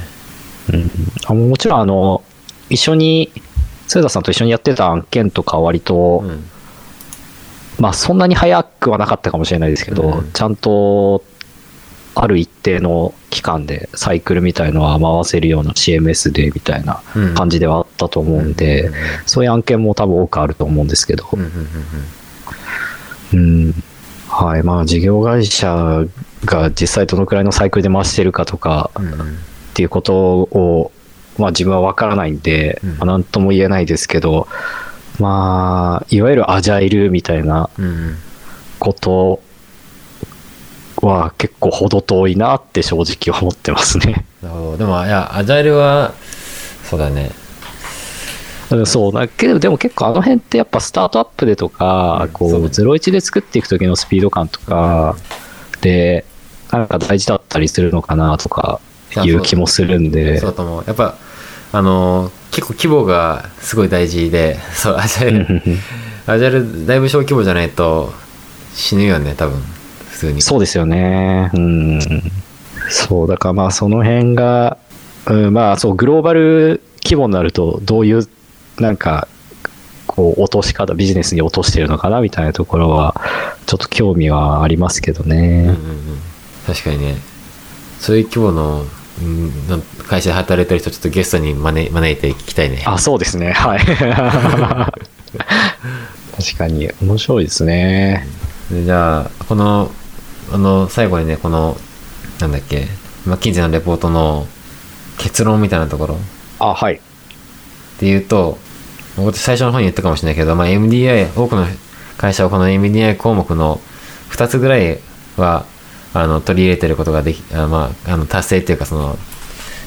うん、あもちろんあの一緒に鶴田さんと一緒にやってた案件とかは割と、うん。まあそんなに早くはなかったかもしれないですけど、うん。ちゃんとある一定の期間でサイクルみたいのは回せるような CMS でみたいなうん。感じではあったと思うんで、うん。そういう案件も多分多くあると思うんですけど、うんはい。まあ事業会社が実際どのくらいのサイクルで回してるかとかっていうことを、まあ、自分は分からないんで、うん。まあ、なんとも言えないですけどまあいわゆるアジャイルみたいなことは結構程遠いなって正直思ってますね。なるほど。でもいやアジャイルはそうだね。うんそうだけどでも結構あの辺ってやっぱスタートアップでとか、こううんそうだね。01で作っていく時のスピード感とかでなんか大事だったりするのかなとかいう気もするんで。そうだと思う。やっぱあのー結構規模がすごい大事で そうアジャイルアジャイルだいぶ小規模じゃないと死ぬよね多分普通にそうですよね。うん。そう、だからまあその辺が、うん、まあそう、グローバル規模になるとどういう、なんか、こう、落とし方、ビジネスに落としてるのかなみたいなところは、ちょっと興味はありますけどうんうんうね。ん確かにねそういう規模のうんの会社で働いてる人ちょっとゲストに招招いて聞きたいねあ、そうですね。はい。確かに、面白いですね。でじゃあこのあの最後にねこのなんだっけマッキンゼーのレポートの結論みたいなところあ、はい。っていうと僕最初の方に言ったかもしれないけど、まあ、MDI 多くの会社はこの MDI 項目の2つぐらいはあの取り入れてることができあまああの達成っていうかその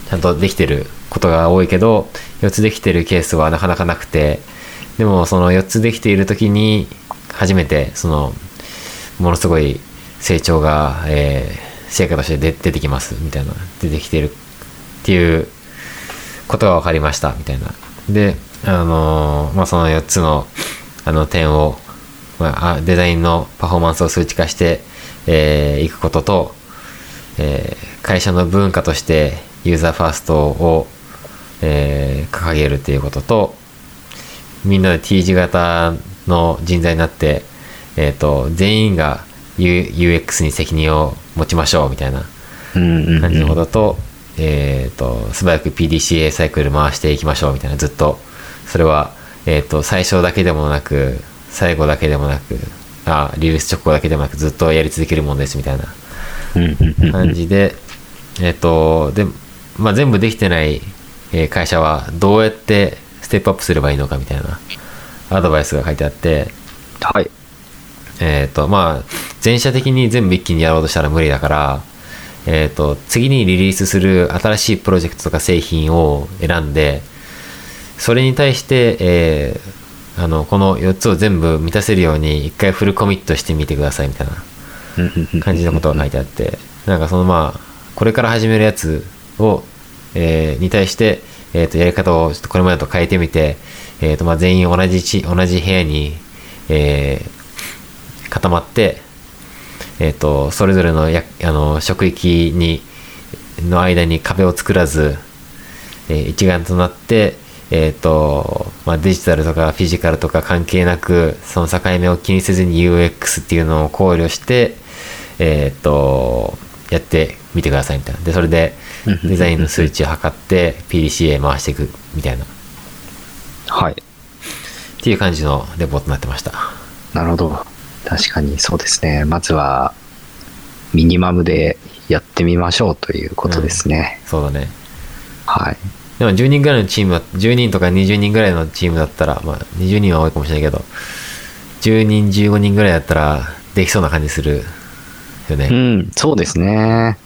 ちゃんとできてることが多いけど4つできてるケースはなかなかなくてでもその4つできている時に初めてそのものすごい成長が、えー成果として出出てきますみたいな。出てきてるっていうことが分かりましたみたいな。であのーまあその4つのあの点を、まあ、デザインのパフォーマンスを数値化して、えーいくことと、えー会社の文化としてユーザーファーストを、えー掲げるっていうこととみんなで T 字型の人材になって、えー、と全員が U- UX に責任を持ちましょうみたいな感じのことと,、えー、と素早く PDCA サイクル回していきましょうみたいなずっと。それは、えー、と最初だけでもなく最後だけでもなくあリリース直後だけでもなくずっとやり続けるもんですみたいな。感じで、えっ、と、で、まあ、全部できてない、えー会社はどうやってステップアップすればいいのかみたいなアドバイスが書いてあって、はい。えっ、と、まあ、全社的に全部一気にやろうとしたら無理だから、えっ、と、次にリリースする新しいプロジェクトとか製品を選んで、それに対して、えーあの、この4つを全部満たせるように一回フルコミットしてみてくださいみたいな感じのことが書いてあって、なんかそのまあ、これから始めるやつを、えーに対して、えっ、と、やり方をちょっとこれまでと変えてみて、えっ、と、まあ、全員同じち、同じ部屋に、えー固まって、えっ、と、それぞれのや、あの、職域に、の間に壁を作らず、えー一丸となって、えっ、と、まあ、デジタルとかフィジカルとか関係なく、その境目を気にせずに UX っていうのを考慮して、えっ、と、やってみてくださいみたいな。で、それでデザインの数値を測って PDCA 回していくみたいな。っはい。ていう感じのレポートになってました。なるほど。確かにそうですね。まずは、ミニマムでやってみましょうということですね。そうだね。はい。でも10人ぐらいのチームだ、10人とか20人ぐらいのチームだったら、まあ20人は多いかもしれないけど、10人、15人ぐらいだったらできそうな感じするよね。うん、そうですね。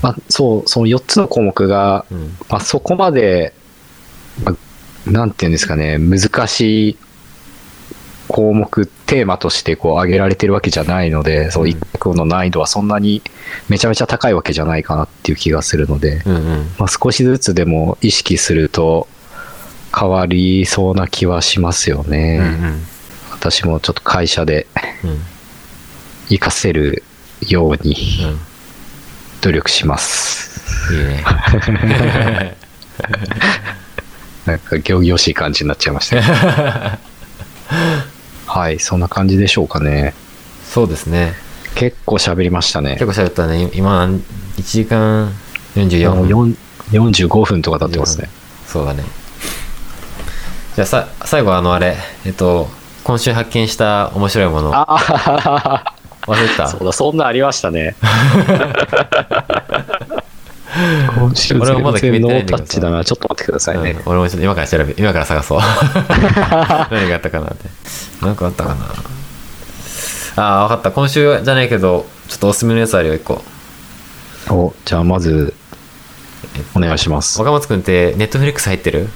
まあ、そう、その4つの項目が、うん。まあ、そこまで、まあ、なんていうんですかね、難しい項目、テーマとしてこう挙げられてるわけじゃないので、そううん1個の難易度はそんなにめちゃめちゃ高いわけじゃないかなっていう気がするので、うんうん。まあ、少しずつでも意識すると変わりそうな気はしますよね。うんうん。私もちょっと会社でうん。活かせるようにうん。努力します。いいね。なんか行々しい感じになっちゃいました はい、そんな感じでしょうかね。そうですね。結構喋りましたね結。構喋ったね。今、1時間44もう分。4 45分とか経ってますね。そうだね。じゃあさ、最後あのあれ、えっと、今週発見した面白いもの、ああ、忘れてた？そうだ、そんなありましたね。今週俺もまだ決めてないんだけどノータッチだな。ちょっと待ってくださいね。うん俺もちょっと今から調べ、今から探そう。何があったかなって。なんかあったかな。ああ、わかった。今週じゃないけど、ちょっとおすすめのやつあるよ、一個。おじゃあまず、お願いします。若松くんって、ネットフリックス入ってる？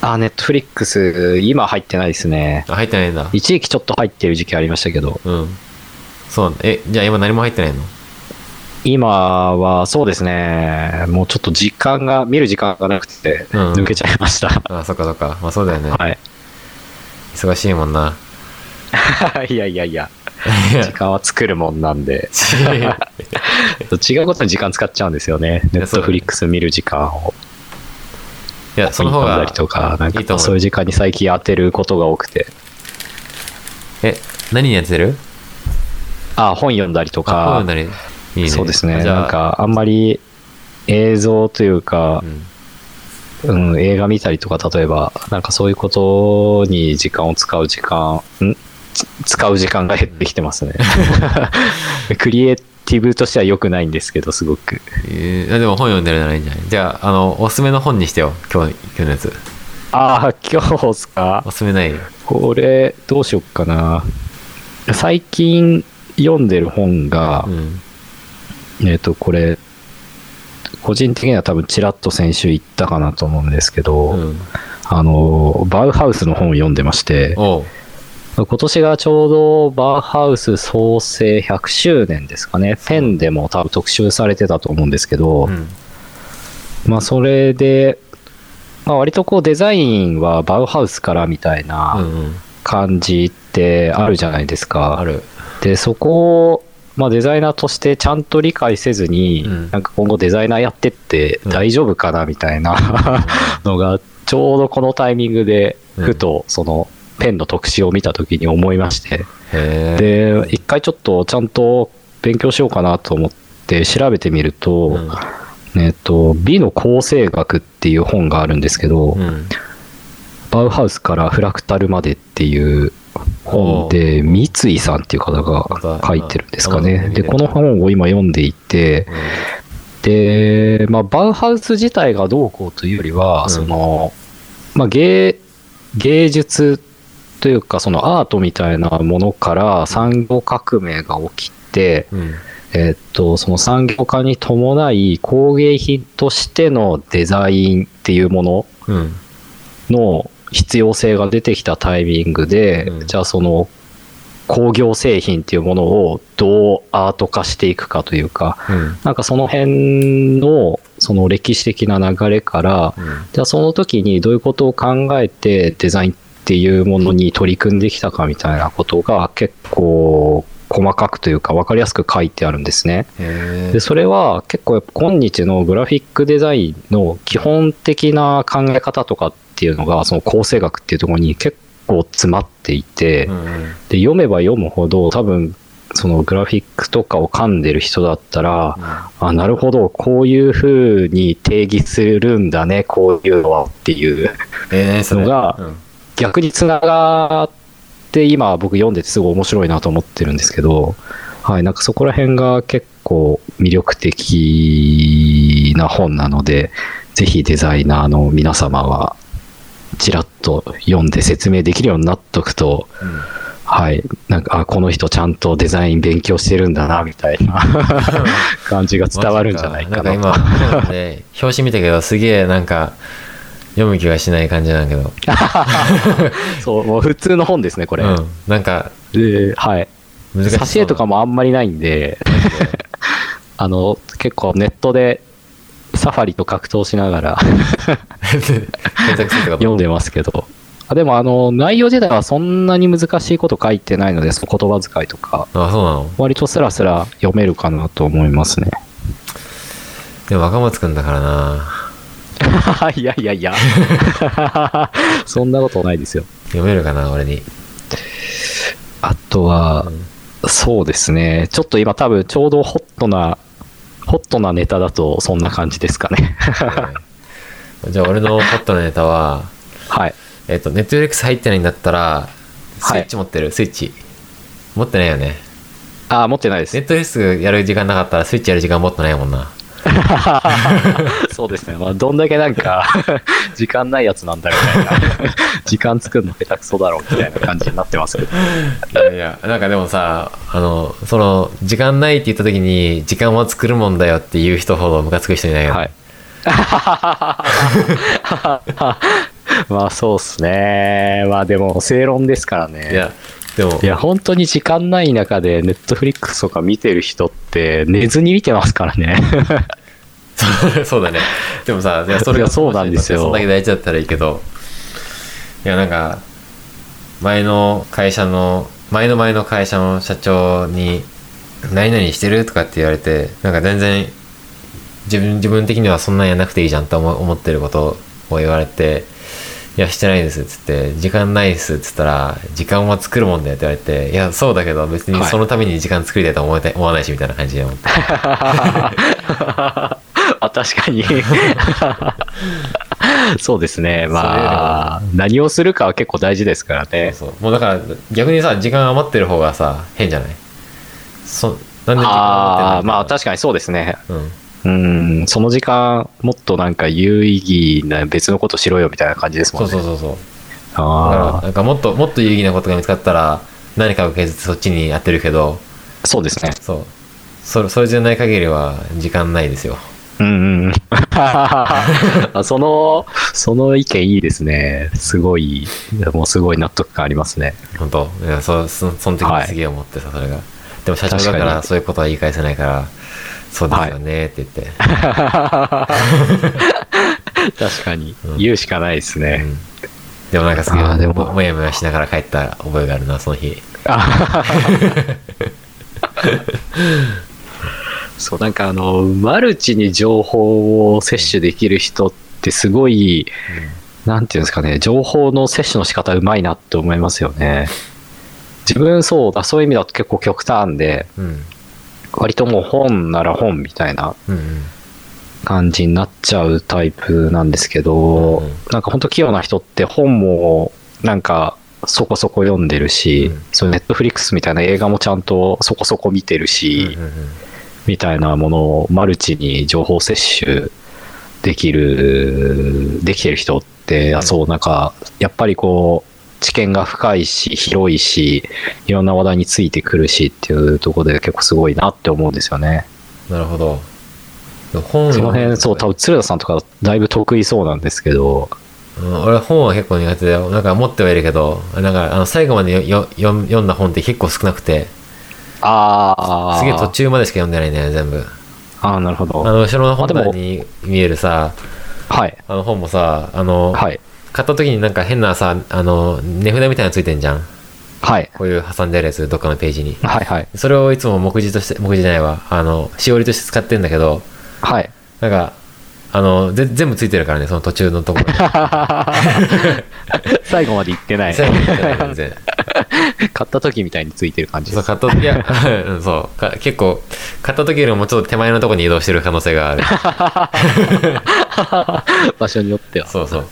あ、ネットフリックス、今入ってないですね。あ、入ってないんだ。一時期ちょっと入ってる時期ありましたけど、うん。そうなんだ。え、じゃあ今何も入ってないの？今はそうですね、もうちょっと時間が、見る時間がなくて、うん抜けちゃいました。あ、そっかそっか。まあそうだよね。はい。忙しいもんな。いやいやいや、時間は作るもんなんで、い違うことに時間使っちゃうんですよね。ネットフリックス見る時間を。や、その方が読んだりとか、なんかいいと思うそういう時間に最近当てることが多くて。え、何にやってる？あ、本読んだりとあ、本読かん、だり。いいね。そうですね。なんか、あんまり映像というかう、んうん、映画見たりとか、例えば、なんかそういうことに時間を使う時間、ん？つ使う時間が減ってきてますね。クリエイティブとしては良くないんですけど、すごく。えー、でも本読んでるならいいんじゃない？じゃあ、あの、おすすめの本にしてよ。今日、今日のやつ。ああ、今日っすか？おすすめない？これ、どうしよっかな。最近読んでる本がう、んえっ、と、これ、個人的には多分ちらっと先週言ったかなと思うんですけど、うん。あの、バウハウスの本を読んでまして、今年がちょうどバウハウス創生100周年ですかね。ペンでも多分特集されてたと思うんですけど、うん。まあそれで、まあ割とこうデザインはバウハウスからみたいうんなうん。感じってあるじゃないですか。ある。で、そこを、まあデザイナーとしてちゃんと理解せずに、うん。なんか今後デザイナーやってって大丈夫かなみたいなのが、ちょうどこのタイミングで、ふとそのペンの特集を見た時に思いまして、で、一回ちょっとちゃんと勉強しようかなと思って調べてみると、うん。えっと、美の構成学っていう本があるんですけど、うん。バウハウスからフラクタルまでっていう本で、三井さんっていう方が書いてるんですかね。で、この本を今読んでいて、で、まあ、バウハウス自体がどうこうというよりは、うん。その、まあ、芸、芸術というか、そのアートみたいなものから産業革命が起きて、うん。えっと、その産業化に伴い工芸品としてのデザインっていうものうん。の必要性が出てきたタイミングで、うん。じゃあその工業製品っていうものをどうアート化していくかというか、うん。なんかその辺のその歴史的な流れから、うん。じゃあその時にどういうことを考えてデザインっていうものに取り組んできたかみたいなことが結構細かくというか分かりやすく書いてあるんですね。でそれは結構やっぱ今日のグラフィックデザインの基本的な考え方とかっていうのがその構成学っていうところに結構詰まっていて、うんうん。で読めば読むほど多分そのグラフィックとかを噛んでる人だったら、あなるほどこういうふうに定義するんだねこういうのはっていうのがうん。逆につながって今僕読んでてすごい面白いなと思ってるんですけど、はい、なんかそこら辺が結構魅力的な本なので、ぜひデザイナーの皆様は、ちらっと読んで説明できるようになっとくと、うんはい、なんか、あ、この人ちゃんとデザイン勉強してるんだな、みたいな 感じが伝わるんじゃないかなと。んか今、ね、表紙見たけど、すげえなんか、読む気がしない感じなんだけど。そう、もう普通の本ですね、これ。うん。なんか、で、はい。難しそう。挿絵とかもあんまりないんで、あの、結構ネットでサファリと格闘しながら読んでますけど、あでもあの、内容自体はそんなに難しいこと書いてないので、その言葉遣いとか、あ、そうなの？割とスラスラ読めるかなと思いますね。でも若松くんだからな。いやいやいや。そんなことないですよ。読めるかな、俺に。あとは、そうですね。ちょっと今多分ちょうどホットな、ホットなネタだとそんな感じですかね。はいじゃあ俺のホットなネタは、はい。えっと、ネットフリックス入ってないんだったら、スはいイッチ持ってる、スイッチ。持ってないよね。あー、持ってないですネッ。トフリックスやる時間なかったらスイッチやる時間もっとないもんな。そうですね。まあ、どんだけなんか、時間ないやつなんだみたいな。時間作るの下手くそだろうみたいな感じになってますけど。いやいや、なんかでもさ、あの、その、時間ないって言った時に、時間は作るもんだよっていう人ほどムカつく人いないよ。はい。まあそうっすね。まあでも正論ですからね。いや、でも、いや、本当に時間ない中でネットフリックスとか見てる人って寝ずに見てますからね。そうだね。でもさ、いやそれがそうなんですよそんだけ大事だったらいいけど、いや、なんか、前の会社の、前の前の会社の社長に、何々してるとかって言われて、なんか全然、自分、自分的にはそんなんやんなくていいじゃんと思思ってることを言われて、いや、してないですっつって、時間ないですっつったら、時間は作るもんだよって言われて、いや、そうだけど別にはいそのために時間作りたいと思いたい思わないしみたいな感じで思って。あ、確かに。そうですね。まあ、何をするかは結構大事ですからね。そうそうもうだから逆にさ時間余ってる方がさ変じゃない？そなんで時間ああ、余ってんの？まあ確かにそうですね。うんうん、その時間、もっとなんか有意義な別のことしろよみたいな感じですもんね。そうそうそうそう。だからあなんかもっともっと有意義なことが見つかったら何かを削ってそっちにやってるけど。そうですね。そう。それそれじゃない限りは時間ないですよ。うんうん。あその、その意見いいですね。すごい、もうすごい納得感ありますね。本当。いやそそその時にすげえ思ってさ、それが。でも社長だからに。そういうことは言い返せないからそうですよねって言って、確かに。うん。言うしかないですね。うん。でもなんかすげえあーでも。ももやもやしながら帰った覚えがあるなその日。そう、なんかあの、マルチに情報を摂取できる人ってすごい、なんていうんですかね、情報の摂取の仕方うまいなって思いますよね。自分そうだ、そういう意味だと結構極端で、うん割ともう本なら本みたいなうんうん感じになっちゃうタイプなんですけど、うんなんか本当器用な人って本もなんかそこそこ読んでるし、うん。そネットフリックスみたいな映画もちゃんとそこそこ見てるし、うんうん。みたいなものをマルチに情報摂取できる、できてる人って、あそう、なんか、やっぱりこう、知見が深いし、広いし、いろんな話題についてくるしっていうところで結構すごいなって思うんですよね。なるほど本その辺、そう、多分鶴田さんとかだいぶ得意そうなんですけど、うん俺本は結構苦手だよなんか持ってはいるけどなんかあの最後までよよ読読んだ本って結構少なくてああ、すげえ途中までしか読んでないね全部ああ、なるほど。あの後ろの本に見えるさはい。あの本もさあの、はい。買った時になんか変なさあの値札みたいなのついてんじゃんはい。こういう挟んであるやつどっかのページにはい。はい。それをいつも目次として目次じゃないわあのしおりとして使ってんだけどはい。なんかあのぜ全部ついてるからねその途中のところに 最後まで行ってない。最後に言ってない全然 買った時みたいについてる感じ。そう買ったいや、うん、そうか結構買った時よりもちょっと手前のところに移動してる可能性がある場所によっては。そうそう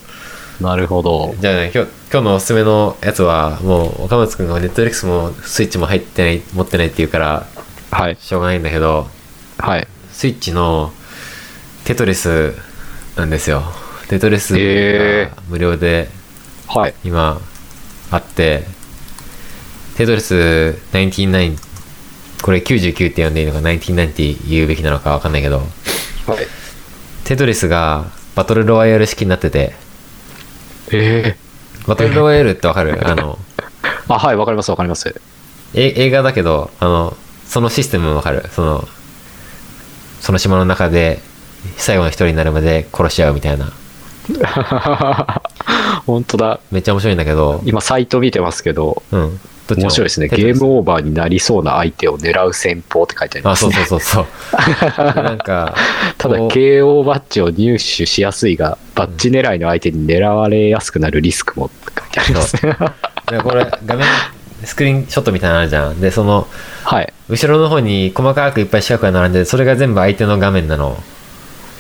なるほど。じゃあね今日今日のおすすめのやつはもう岡松君がネットフリックスもスイッチも入ってない持ってないっていうからはい。しょうがないんだけどはい。スイッチのテトリスなんですよテトリスへが無料ではい。今あってテトリス99これ99って呼んでいいのか99って言うべきなのかわかんないけどはい。テトリスがバトルロワイヤル式になっててえバトルロワイヤルってわかる？あのー、あ、はい、わかります、わかります。え映画だけどあのそのシステムわかる？そのその島の中で最後の一人になるまで殺し合うみたいな。本当だ。めっちゃ面白いんだけど。今、サイト見てますけど、うん面白いですね。ゲームオーバーになりそうな相手を狙う戦法って書いてありあそうますね。そうそうそうなんか ただ、KO バッジを入手しやすいが、バッジ狙いの相手に狙われやすくなるリスクもって書いてありますね。でこれ画面スクリーンショットみたいなのあるじゃんでそのはい。後ろの方に細かくいっぱい四角が並んでそれが全部相手の画面なの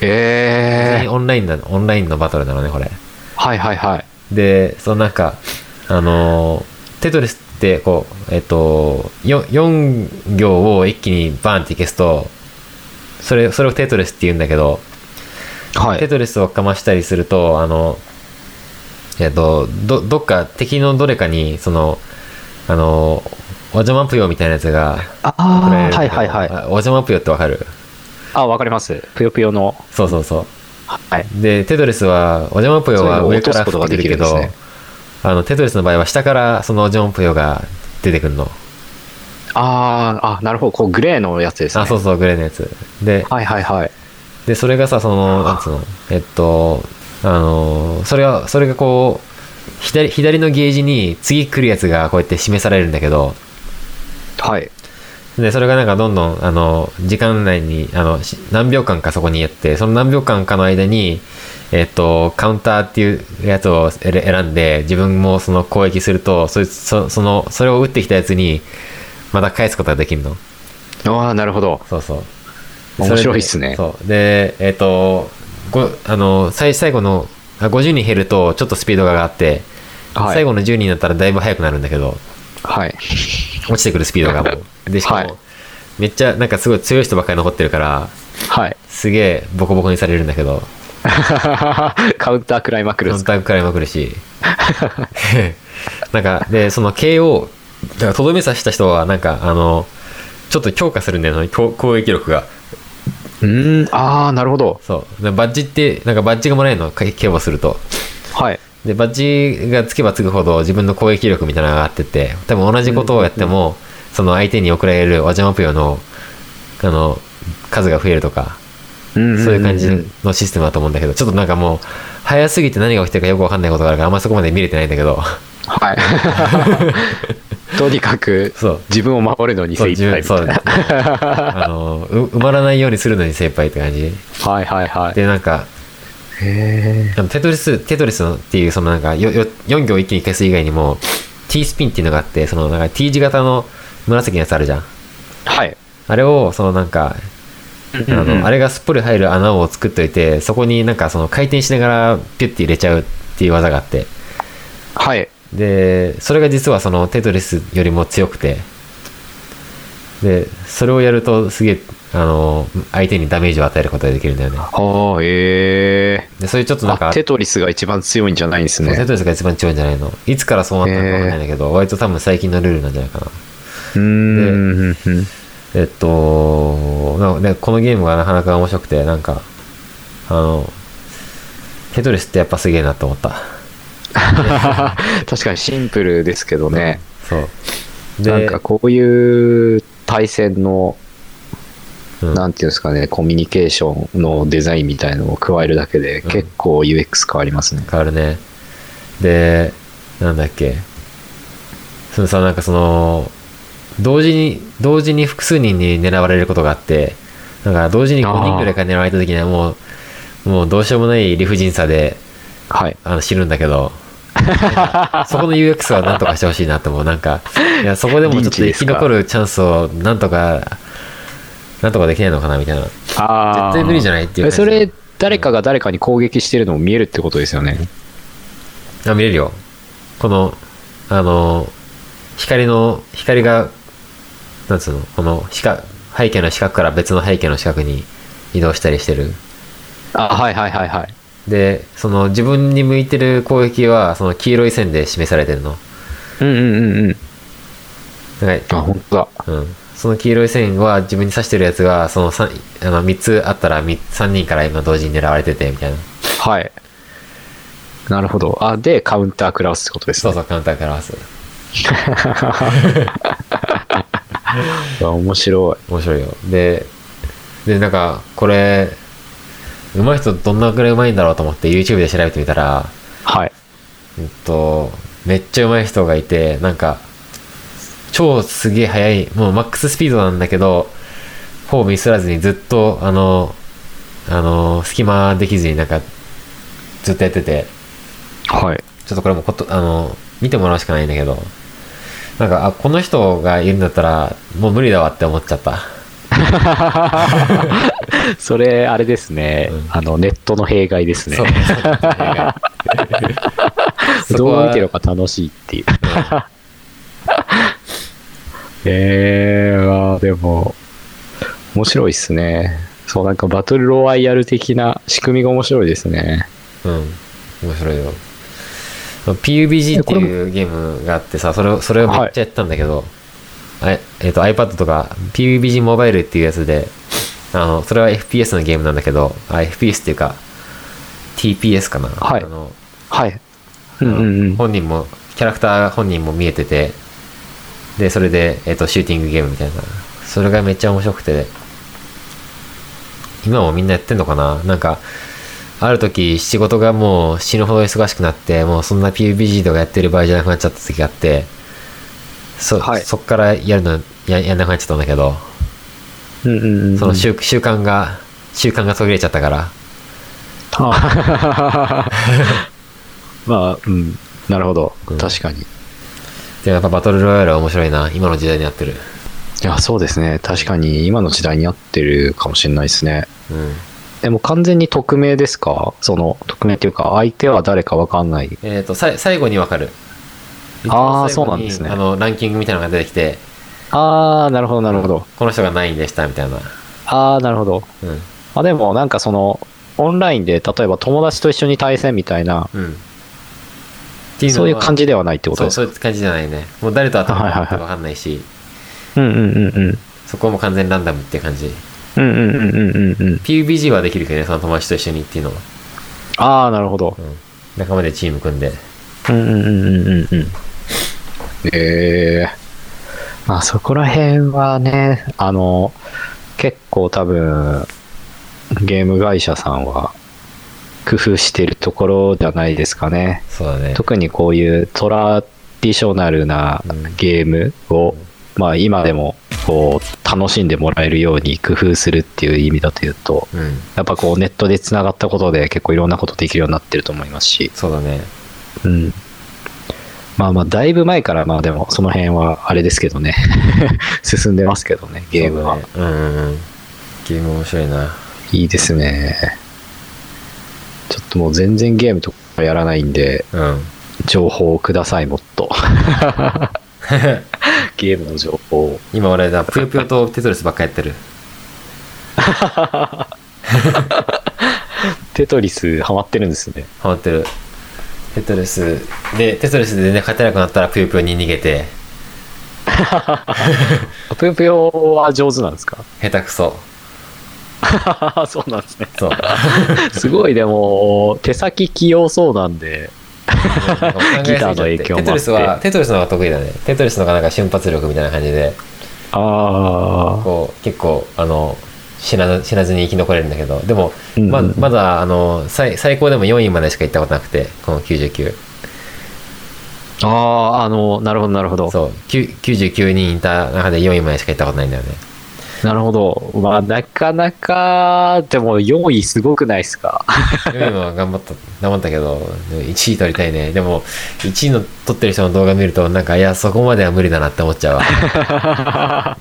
えー。オンラインなのオンラインのバトルなのねこれはいはいはい。でそのなんかあのーテトリスってこうえっと 4, 4行を一気にバーンって消すとそれそれをテトリスって言うんだけど、はい。テトリスをかましたりするとあのえっとどどっか敵のどれかにそのあのお邪魔ぷよみたいなやつがあ送られるんだあ、はいはいはい。あお邪魔ぷよってわかる？あ、わかります。ぷよぷよの。そうそうそうはい。でテトリスはお邪魔ぷよは上から落とすことが降ってくるけどねあのテトリスの場合は下からそのお邪魔ぷよが出てくるのああ、あ、なるほど。こう、グレーのやつですね。あそうそうグレーのやつではいはいはい。でそれがさそのなんつうの？えっとあのそれはそれがこう左左のゲージに次来るやつがこうやって示されるんだけどはい。でそれがなんかどんどんあの時間内にあのし何秒間かそこにやってその何秒間かの間にえっとカウンターっていうやつを選選んで自分もその攻撃するとそいつそそのそれを打ってきたやつにまた返すことができるの。ああ、なるほど。そうそう。面白いっすね。そう。でえっ、とごあの最最後のあ50人減るとちょっとスピードが上がって、はい。最後の10人になったらだいぶ速くなるんだけどはい。落ちてくるスピードが。もうでしかも、はい。めっちゃなんかすごい強い人ばっかり残ってるからはい。すげえボコボコにされるんだけど カウンター食らいまくるカウンター食らいまくるしなんかでその KO だからとどめ刺した人はなんかあのちょっと強化するんだよね攻攻撃力が。うーん、ああ、なるほど。そう。でバッジってなんかバッジがもらえるの？競馬すると。はい。でバッジがつけばつくほど自分の攻撃力みたいなのが上がってって多分同じことをやっても、その相手に送られるお邪魔ぷよのあの数が増えるとかそういう感じのシステムだと思うんだけどちょっとなんかもう早すぎて何が起きてるかよくわかんないことがあるからあんまそこまで見れてないんだけどはい。とにかくそう自分を守るのに精一杯みたいそうな。あのう埋まらないようにするのに精一杯って感じはいはいはい。でなんかへあのテトリステトリスのっていうそのなんかよよ4行一気に消す以外にも T スピンっていうのがあってそのなんか T 字型の紫のやつあるじゃんはい。あれをそのなんかあの、あれがすっぽり入る穴を作っといてそこになんかその回転しながらピュッて入れちゃうっていう技があって。はい。でそれが実はそのテトリスよりも強くて。でそれをやるとすげえあの相手にダメージを与えることができるんだよね。ああ、ええでそういうちょっとなんかあ、テトリスが一番強いんじゃないんですね。テトリスが一番強いんじゃないの。いつからそうなったのかわかんないんだけど、割と多分最近のルールなんじゃないかな。うーん。うんえっとなでこのゲームがなかなか面白くてなんかあのテトリスってやっぱすげえなと思った。確かにシンプルですけどね。そう。なんかこういう対戦の、うん。なんていうんですかね、コミュニケーションのデザインみたいのを加えるだけでうん。結構 UX 変わりますね。変わるね。でなんだっけ。そのさなんかその同時に同時に複数人に狙われることがあってなんか同時に5人ぐらいから狙われた時にはもうもうどうしようもない理不尽さではい。あの死ぬんだけど そこの UX はなんとかしてほしいなって思う。なんかいやそこでもちょっと生き残るチャンスをなんとかなんとかできないのかなみたいな。あ絶対無理じゃないっていうそれ、誰かが誰かに攻撃してるのも見えるってことですよね？あ見れるよ。このあの光の光がなんつうのこの四角背景の四角から別の背景の四角に移動したりしてるあ、はいはいはいはい。でその自分に向いてる攻撃はその黄色い線で示されてるのうんうんうんうん。なんかあ、本当だ。うん、その黄色い線は自分に刺してるやつがその 3, あの3つあったら3人から今同時に狙われててみたいなはい。なるほど。あ、で、カウンター食らわすってことですね。そうそうカウンターから合わすあ面白い。面白いよででなんかこれ上手い人どんなくらい上手いんだろうと思って YouTube で調べてみたらはい。うんとめっちゃ上手い人がいてなんか超すげえ速いもうマックススピードなんだけどほぼミスらずにずっとあのあの隙間できずになんかずっとやっててはい。ちょっとこれもことあの見てもらうしかないんだけどなんかあこの人がいるんだったらもう無理だわって思っちゃった。それ、あれですね、うん。あの、ネットの弊害ですね。どうは見てるのか楽しいっていう。えー、あーでも、面白いっすね。そう、なんかバトルロワイヤル的な仕組みが面白いですね。うん。面白いよ PUBG っていうゲームがあってさそれをそれをめっちゃやったんだけど、あええっと iPad とか PUBG モバイルっていうやつであのそれは FPS のゲームなんだけどあ FPS っていうか TPS かな、はい。あのはい。うんうんうん。本人もキャラクター本人も見えててでそれで、えっとシューティングゲームみたいな。それがめっちゃ面白くて。今もみんなやってんのかな？なんかある時仕事がもう死ぬほど忙しくなってもうそんな PUBG とかやってる場合じゃなくなっちゃった時があってそ,、はいそっからやるのややんなくなっちゃったんだけどうんうんうん。その習習慣が習慣が途切れちゃったからあ まあ、うん。なるほどうん。確かに。でもやっぱバトルロイヤルは面白いな今の時代にやってるいや、そうですね。確かに今の時代に合ってるかもしれないですね。うんでも完全に匿名ですか？その、匿名っていうか、相手は誰かわかんない。えっ、とさ最後に分かる。あー一番最後にそうなんですね。あのランキングみたいなのが出てきて。あー、なるほど、なるほど。この人が何位でしたみたいな。あー、なるほど。うん。あ、でもなんかその、オンラインで、例えば友達と一緒に対戦みたいな、うん。ってそういう感じじではないってことですか？そうそういう感じじゃないね。もう誰と当たるかはいはいはい。分かんないし、うんうんうんうん。そこも完全ランダムって感じうんうんうんうんうんうん。PUBG はできるけどねその友達と一緒にっていうのは、ああ、なるほどう。ん、仲間でチーム組んでうんうんうんうんうんうん。ええまあそこら辺はね、あの、結構多分、ゲーム会社さんは工夫してるところじゃないですかね。そうだね特にこういうトラディショナルなゲームを、まあ今でもこう楽しんでもらえるように工夫するっていう意味だというと、うんやっぱこうネットでつながったことで結構いろんなことできるようになってると思いますし、そうだねうん。まあまあだいぶ前からまあでもその辺はあれですけどね、進んでますけどね、ゲームは。そうだねうんうんうんゲーム面白いないいですね。ちょっともう全然ゲームとかやらないんで、うん情報をください、もっと。ゲームの情報を。今俺だぷよぷよとテトリスばっかやってる。テトリスハマってるんですね。ハマってる。テトリス。でテトリスでね勝てなくなったらぷよぷよに逃げて。ぷよぷよは上手なんですか？下手くそ。そうなんですね。そう。すごいでも、手先器用そうなんで、ギターの影響もあって。テトリスはテトリスの方が得意だね。テトリスの方がなんか瞬発力みたいな感じで。あこう結構あの死な死なずに生き残れるんだけど。でも、ままだあの最最高でも4位までしか行ったことなくてこの99あ、ああ、あの、なるほど、なるほど。そう。9 99人いた中で4位までしか行ったことないんだよねなるほど。まあ、なかなか、でも4位すごくないですか？4位も頑張った頑張ったけどでも1位取りたいねでも1位の取ってる人の動画見るとなんかいやそこまでは無理だなって思っちゃうわ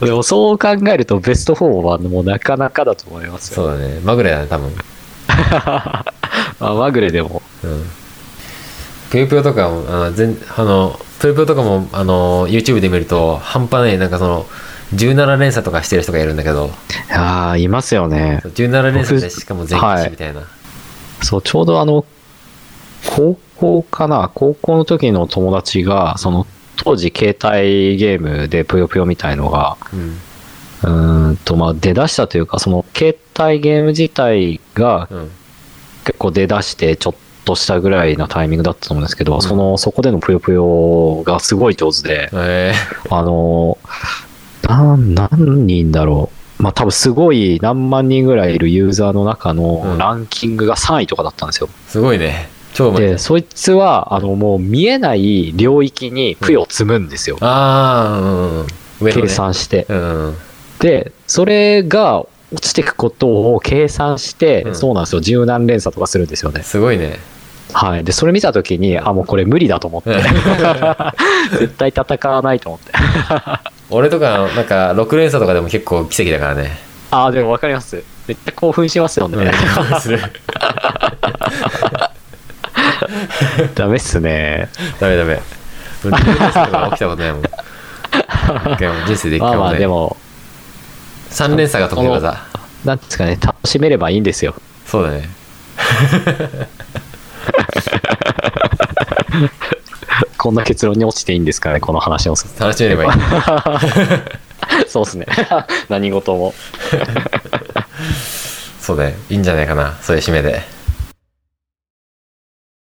でもそう考えるとベスト4はもうなかなかだと思いますよ。そうだねまぐれだね多分 まあ、まぐれでも。うんぷよぷよとかもあの全あのぷよぷよとかもあの YouTube で見ると半端ないなんかその17連鎖とかしてる人がいるんだけど。ああ、いますよね。17連鎖でしかも全消しみたいな、そう、ちょうどあの、高校かな？高校の時の友達が、その、当時携帯ゲームでぷよぷよみたいのが、うん。うーんと、まあ出だしたというか、その携帯ゲーム自体がうん。結構出だしてちょっとしたぐらいのタイミングだったと思うんですけど、んその、そこでのぷよぷよがすごい上手で、えあの、なん、何人だろう。まあ多分すごい何万人ぐらいいるユーザーの中うんのランキングが3位とかだったんですよ。ーすごいね超で、そいつは、あの、もう見えない領域にぷよを積むんですよ。ああうんうん上のね計算して。うんうんで、それが落ちていくことを計算して、うんそうなんですよ。柔軟連鎖とかするんですよね。すごいねはい。で、それ見たときに、あ、もうこれ無理だと思って。絶対戦わないと思って。俺とかなんか6連鎖とかでも結構奇跡だからね。あ、でもわかります。めっちゃ興奮しますよね。うんする。ダメっすね。ダメダメ。俺6連鎖とか起きたことないもん。一回も人生で一まあまあ、回もないでも、3連鎖が得意技なんですかね、楽しめればいいんですよ。そうだね こんな結論に落ちていいんですかね、この話を。楽しめればいい そうですね。何事も。そうだよいいんじゃないかなそういう締めで